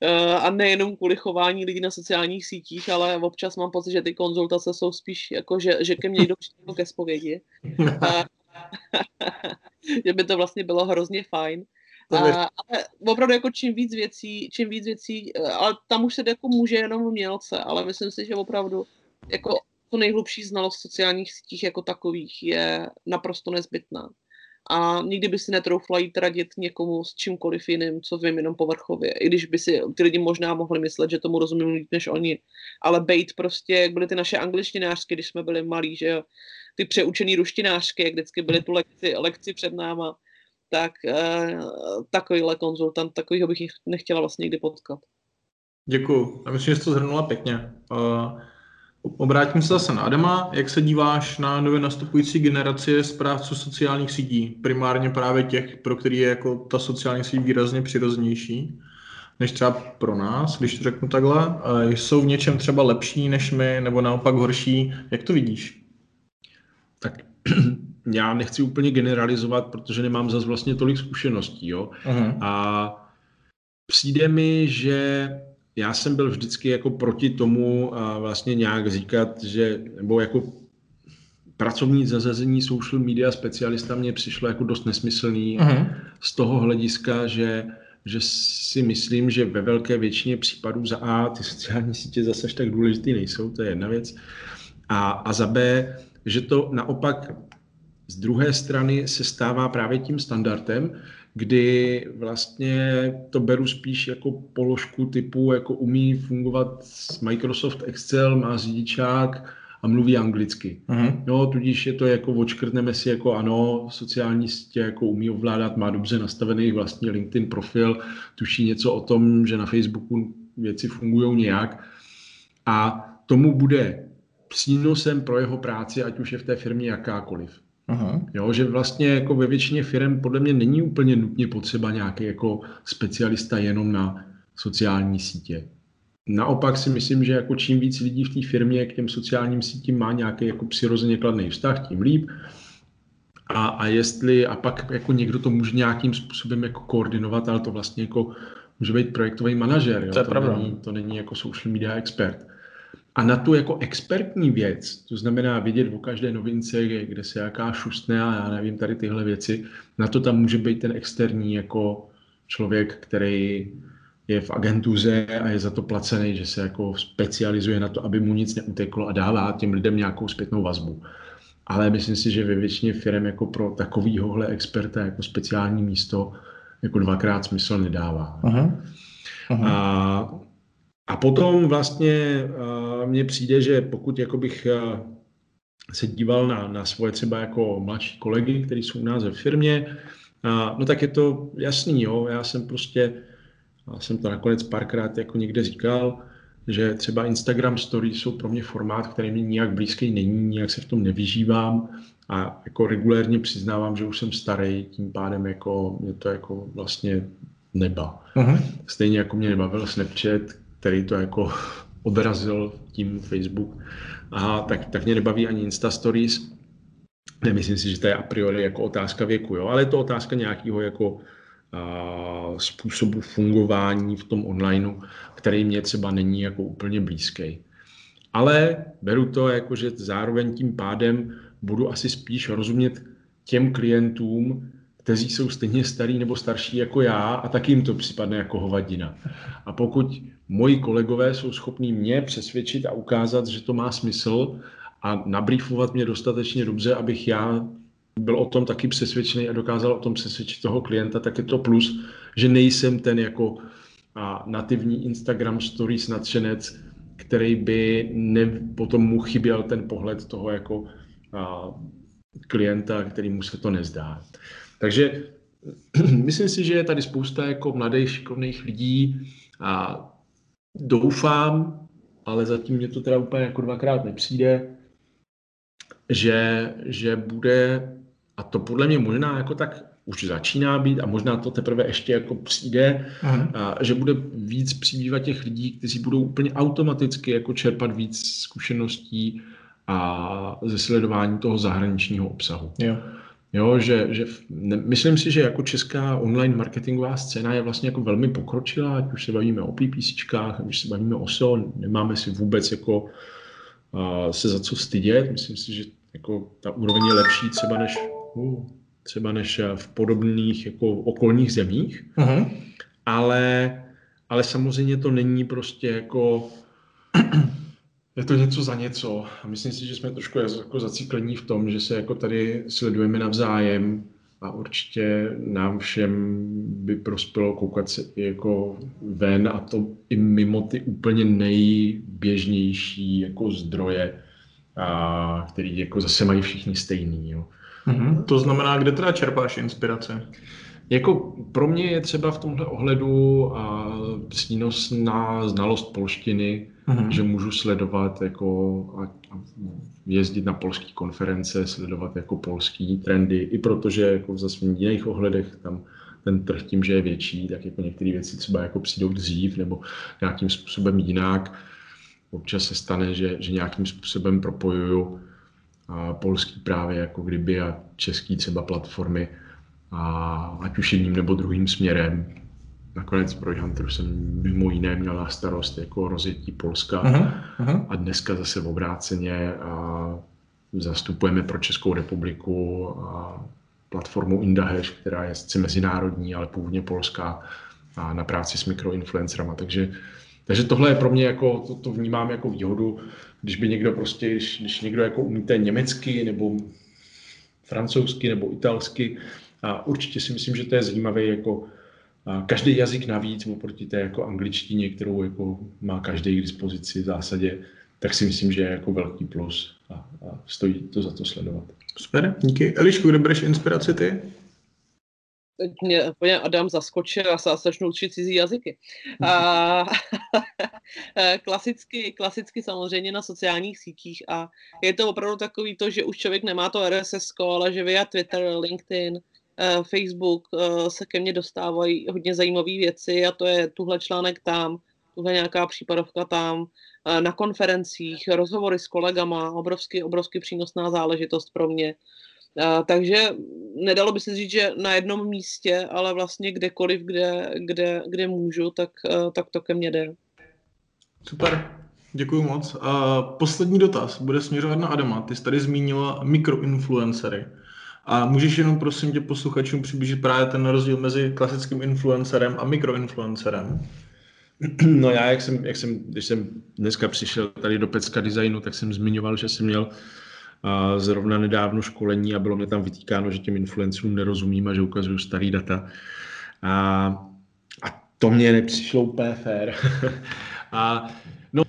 Eh, a nejenom kvůli chování lidí na sociálních sítích, ale občas mám pocit, že ty konzultace jsou spíš jako, že, že ke mně jdou jako ke zpovědi. že by to vlastně bylo hrozně fajn. A, ale opravdu jako čím víc věcí, čím víc věcí, eh, ale tam už se jako může jenom umělce, ale myslím si, že opravdu jako to nejhlubší znalost sociálních sítích jako takových je naprosto nezbytná a nikdy by si netroufla jít radit někomu s čímkoliv jiným, co vím jenom povrchově. I když by si ty lidi možná mohli myslet, že tomu rozumím líp než oni. Ale bejt prostě, jak byly ty naše angličtinářky, když jsme byli malí, že jo, ty přeučený ruštinářky, jak vždycky byly tu lekci, lekci před náma, tak eh, takovýhle konzultant, takovýho bych nechtěla vlastně nikdy potkat. Děkuju. Já myslím, že jsi to zhrnula pěkně. Uh, Obrátím se zase na Adama. Jak se díváš na nově nastupující generaci správců sociálních sítí? Primárně právě těch, pro který je jako ta sociální síť výrazně přirozenější než třeba pro nás, když to řeknu takhle. Jsou v něčem třeba lepší než my, nebo naopak horší? Jak to vidíš? Tak já nechci úplně generalizovat, protože nemám zase vlastně tolik zkušeností, jo. Uh-huh. A přijde mi, že já jsem byl vždycky jako proti tomu a vlastně nějak říkat, že, nebo jako pracovní zazazení social media specialista mě přišlo jako dost nesmyslný uh-huh. z toho hlediska, že že si myslím, že ve velké většině případů za A ty sociální sítě zase tak důležitý nejsou, to je jedna věc. A, a za B, že to naopak z druhé strany se stává právě tím standardem, kdy vlastně to beru spíš jako položku typu, jako umí fungovat Microsoft Excel, má řidičák, a mluví anglicky. Uh-huh. No, tudíž je to jako očkrtneme si jako ano, sociální sítě jako umí ovládat, má dobře nastavený vlastní LinkedIn profil, tuší něco o tom, že na Facebooku věci fungují nějak a tomu bude přínosem pro jeho práci, ať už je v té firmě jakákoliv. Aha. Jo, že vlastně jako ve většině firm podle mě není úplně nutně potřeba nějaký jako specialista jenom na sociální sítě. Naopak si myslím, že jako čím víc lidí v té firmě k těm sociálním sítím má nějaký jako přirozeně kladný vztah, tím líp. A, a jestli, a pak jako někdo to může nějakým způsobem jako koordinovat, ale to vlastně jako může být projektový manažer, jo? To, je to, není, to není jako social media expert. A na tu jako expertní věc, to znamená vidět o každé novince, kde se jaká šustne a já nevím, tady tyhle věci, na to tam může být ten externí jako člověk, který je v agentuře a je za to placený, že se jako specializuje na to, aby mu nic neuteklo a dává těm lidem nějakou zpětnou vazbu. Ale myslím si, že ve většině firm jako pro takovýhohle experta jako speciální místo jako dvakrát smysl nedává. Aha. Aha. A, a potom vlastně mně přijde, že pokud jako bych se díval na, na svoje třeba jako mladší kolegy, kteří jsou u nás ve firmě, a, no tak je to jasný, jo, já jsem prostě já jsem to nakonec párkrát jako někde říkal, že třeba Instagram Stories jsou pro mě formát, který mi nijak blízký není, nijak se v tom nevyžívám a jako regulérně přiznávám, že už jsem starý, tím pádem jako mě to jako vlastně neba. Uh-huh. Stejně jako mě nebavil Snapchat, který to jako odrazil tím Facebook. A tak, tak mě nebaví ani Insta Stories. Nemyslím si, že to je a priori jako otázka věku, jo? ale je to otázka nějakého jako způsobu fungování v tom onlineu, který mě třeba není jako úplně blízký. Ale beru to jako, že zároveň tím pádem budu asi spíš rozumět těm klientům, kteří jsou stejně starý nebo starší jako já a taky jim to připadne jako hovadina. A pokud moji kolegové jsou schopní mě přesvědčit a ukázat, že to má smysl a nabrýfovat mě dostatečně dobře, abych já byl o tom taky přesvědčený a dokázal o tom přesvědčit toho klienta, tak je to plus, že nejsem ten jako a, nativní Instagram stories nadšenec, který by ne, potom mu chyběl ten pohled toho jako a, klienta, který mu se to nezdá. Takže myslím si, že je tady spousta jako mladých, šikovných lidí a doufám, ale zatím mě to teda úplně jako dvakrát nepřijde, že, že bude a to podle mě možná jako tak už začíná být a možná to teprve ještě jako přijde, a, že bude víc přibývat těch lidí, kteří budou úplně automaticky jako čerpat víc zkušeností a ze sledování toho zahraničního obsahu. Jo. Jo, že, že ne, myslím si, že jako česká online marketingová scéna je vlastně jako velmi pokročilá, ať už se bavíme o PPCčkách, ať už se bavíme o SEO, nemáme si vůbec jako uh, se za co stydět. Myslím si, že jako ta úroveň je lepší třeba než třeba než v podobných jako okolních zemích, uh-huh. ale, ale samozřejmě to není prostě jako je to něco za něco. A myslím si, že jsme trošku jako zaciklení v tom, že se jako tady sledujeme navzájem a určitě nám všem by prospělo koukat se jako ven a to i mimo ty úplně nejběžnější jako zdroje, a, který jako zase mají všichni stejný. Jo. Mm-hmm. To znamená, kde teda čerpáš inspirace? Jako pro mě je třeba v tomhle ohledu a přínos na znalost polštiny, mm-hmm. že můžu sledovat jako a, a jezdit na polské konference, sledovat jako polský trendy, i protože jako v zase v jiných ohledech tam ten trh tím, že je větší, tak jako některé věci třeba jako přijdou dřív nebo nějakým způsobem jinak. Občas se stane, že, že nějakým způsobem propojuju a polský právě jako kdyby a český třeba platformy, a ať už jedním nebo druhým směrem. Nakonec pro Hunter jsem mimo jiné měl na starost jako rozjetí Polska. Uh-huh, a dneska zase v obráceně a zastupujeme pro Českou republiku a platformu Indahash, která je sice mezinárodní, ale původně polská a na práci s mikroinfluencerama. Takže, takže tohle je pro mě jako, to, to vnímám jako výhodu, když by někdo prostě, když, když někdo jako umíte německy nebo francouzsky nebo italsky, a určitě si myslím, že to je zajímavé jako každý jazyk navíc oproti té jako angličtině, kterou jako má každý k dispozici v zásadě, tak si myslím, že je jako velký plus a, a stojí to za to sledovat. Super, díky. Elišku, kde bereš inspiraci ty? Teď mě úplně Adam zaskočil a se začnu učit cizí jazyky. A, klasicky, klasicky samozřejmě na sociálních sítích a je to opravdu takový to, že už člověk nemá to RSS, ale že via Twitter, LinkedIn, Facebook eh, se ke mně dostávají hodně zajímavé věci a to je tuhle článek tam, tuhle nějaká případovka tam, eh, na konferencích, rozhovory s kolegama, obrovsky, obrovsky přínosná záležitost pro mě. Takže nedalo by se říct, že na jednom místě, ale vlastně kdekoliv, kde, kde, kde můžu, tak, tak to ke mně jde. Super, děkuji moc. A poslední dotaz bude směřovat na Adama. Ty jsi tady zmínila mikroinfluencery. A můžeš jenom prosím tě posluchačům přiblížit právě ten rozdíl mezi klasickým influencerem a mikroinfluencerem? No já, jak jsem, jak jsem, když jsem dneska přišel tady do Pecka designu, tak jsem zmiňoval, že jsem měl a zrovna nedávno školení a bylo mě tam vytýkáno, že těm influencerům nerozumím a že ukazuju starý data. A, a to mě nepřišlo úplně fér. a no,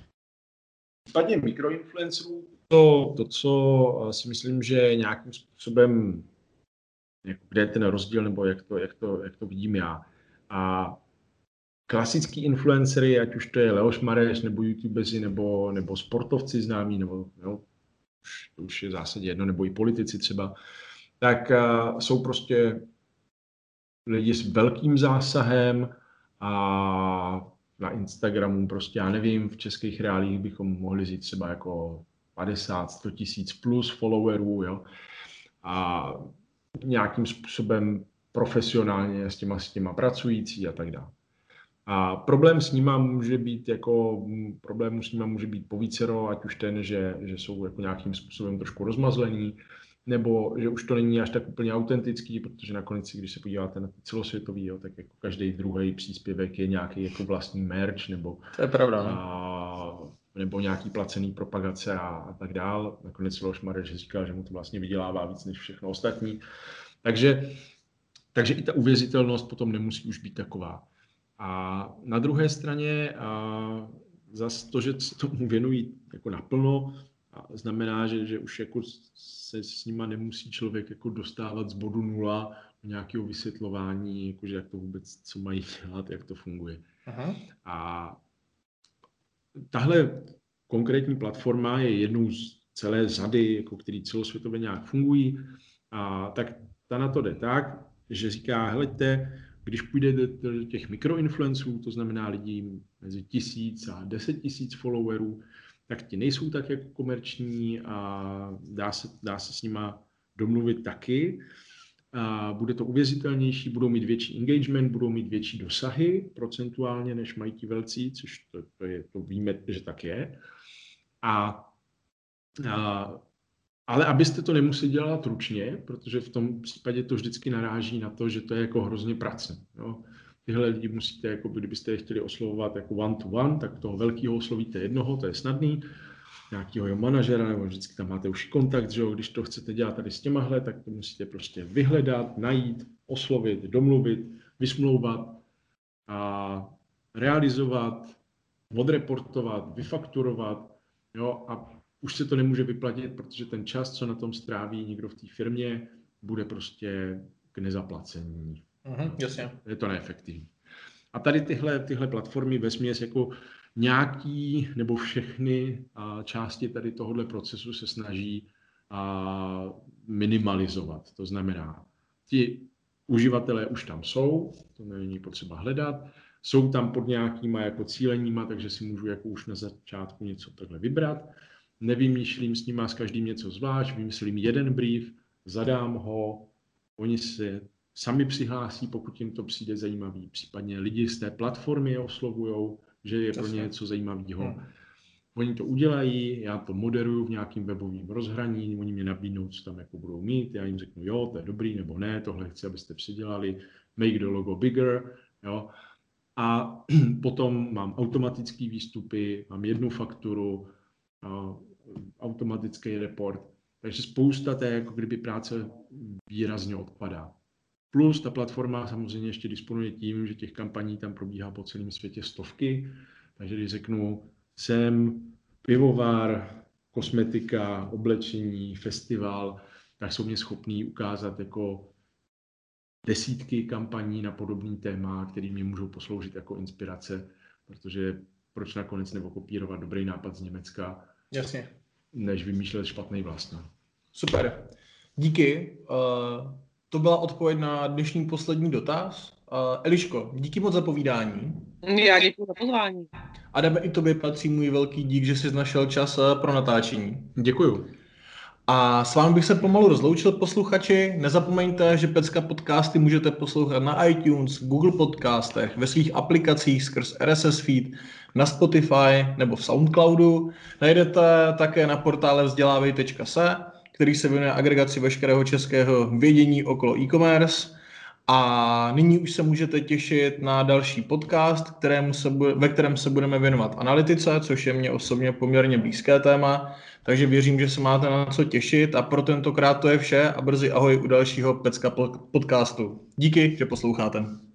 v mikroinfluencerů to, to, co si myslím, že nějakým způsobem, jak, kde je ten rozdíl, nebo jak to, jak to, jak to vidím já. A klasický influencery, ať už to je Leoš Mareš, nebo youtubezi, nebo, nebo sportovci známí, nebo jo, už, to už je v zásadě jedno, nebo i politici třeba, tak uh, jsou prostě lidi s velkým zásahem a na Instagramu prostě, já nevím, v českých reálích bychom mohli říct třeba jako 50, 100 tisíc plus followerů, jo, a nějakým způsobem profesionálně s těma, s těma pracující a tak dále. A problém s nima může být jako, problém s nima může být povícero, ať už ten, že, že jsou jako nějakým způsobem trošku rozmazlení, nebo že už to není až tak úplně autentický, protože nakonec, když se podíváte na ty celosvětový, jo, tak jako každý druhý příspěvek je nějaký jako vlastní merch, nebo, to je pravda, no. a, nebo nějaký placený propagace a, a tak dál. Nakonec Leoš Mareš říkal, že mu to vlastně vydělává víc než všechno ostatní. Takže, takže i ta uvěřitelnost potom nemusí už být taková. A na druhé straně a zase to, že se tomu věnují jako naplno, a znamená, že, že už jako se s nima nemusí člověk jako dostávat z bodu nula do nějakého vysvětlování, jakože jak to vůbec, co mají dělat, jak to funguje. Aha. A tahle konkrétní platforma je jednou z celé řady, jako který celosvětově nějak fungují. A tak ta na to jde tak, že říká, hleďte, když půjde do těch mikroinfluenců, to znamená lidí mezi tisíc a deset tisíc followerů, tak ti nejsou tak jako komerční a dá se, dá se s nima domluvit taky. Bude to uvěřitelnější, budou mít větší engagement, budou mít větší dosahy procentuálně, než mají ti velcí, což to, to, je, to víme, že tak je. A, a ale abyste to nemuseli dělat ručně, protože v tom případě to vždycky naráží na to, že to je jako hrozně pracné. Jo. Tyhle lidi musíte, jako kdybyste je chtěli oslovovat jako one to one, tak toho velkého oslovíte jednoho, to je snadný, nějakého jeho manažera, nebo vždycky tam máte už kontakt, že jo, když to chcete dělat tady s těmahle, tak to musíte prostě vyhledat, najít, oslovit, domluvit, vysmlouvat a realizovat, odreportovat, vyfakturovat, jo, a už se to nemůže vyplatit, protože ten čas, co na tom stráví někdo v té firmě, bude prostě k nezaplacení. Mhm, jasně. Je to neefektivní. A tady tyhle, tyhle platformy ve směs jako nějaký nebo všechny části tady tohohle procesu se snaží minimalizovat. To znamená, ti uživatelé už tam jsou, to není potřeba hledat, jsou tam pod nějakýma jako cíleníma, takže si můžu jako už na začátku něco takhle vybrat nevymýšlím s nima s každým něco zvlášť, vymyslím jeden brief, zadám ho, oni se sami přihlásí, pokud jim to přijde zajímavý. Případně lidi z té platformy je oslovujou, že je Přesně. pro ně něco zajímavého. Hmm. Oni to udělají, já to moderuju v nějakým webovém rozhraní, oni mě nabídnou, co tam jako budou mít, já jim řeknu, jo, to je dobrý, nebo ne, tohle chci, abyste přidělali, make the logo bigger, jo. A potom mám automatické výstupy, mám jednu fakturu, automatický report, takže spousta té jako kdyby práce výrazně odpadá. Plus ta platforma samozřejmě ještě disponuje tím, že těch kampaní tam probíhá po celém světě stovky, takže když řeknu, jsem pivovar, kosmetika, oblečení, festival, tak jsou mě schopní ukázat jako desítky kampaní na podobný téma, které mi můžou posloužit jako inspirace, protože proč nakonec nebo kopírovat dobrý nápad z Německa, Jasně. než vymýšlet špatný vlastní. Super. Díky. Uh, to byla odpověď na dnešní poslední dotaz. Uh, Eliško, díky moc za povídání. Já děkuji za pozvání. Adame, i tobě patří můj velký dík, že jsi našel čas eh, pro natáčení. Děkuju. A s vámi bych se pomalu rozloučil, posluchači. Nezapomeňte, že Pecka podcasty můžete poslouchat na iTunes, Google podcastech, ve svých aplikacích skrz RSS feed, na Spotify nebo v Soundcloudu. Najdete také na portále vzdělávej.se, který se věnuje agregaci veškerého českého vědění okolo e-commerce. A nyní už se můžete těšit na další podcast, kterému se bude, ve kterém se budeme věnovat analytice, což je mě osobně poměrně blízké téma. Takže věřím, že se máte na co těšit a pro tentokrát to je vše a brzy ahoj u dalšího Pecka podcastu. Díky, že posloucháte.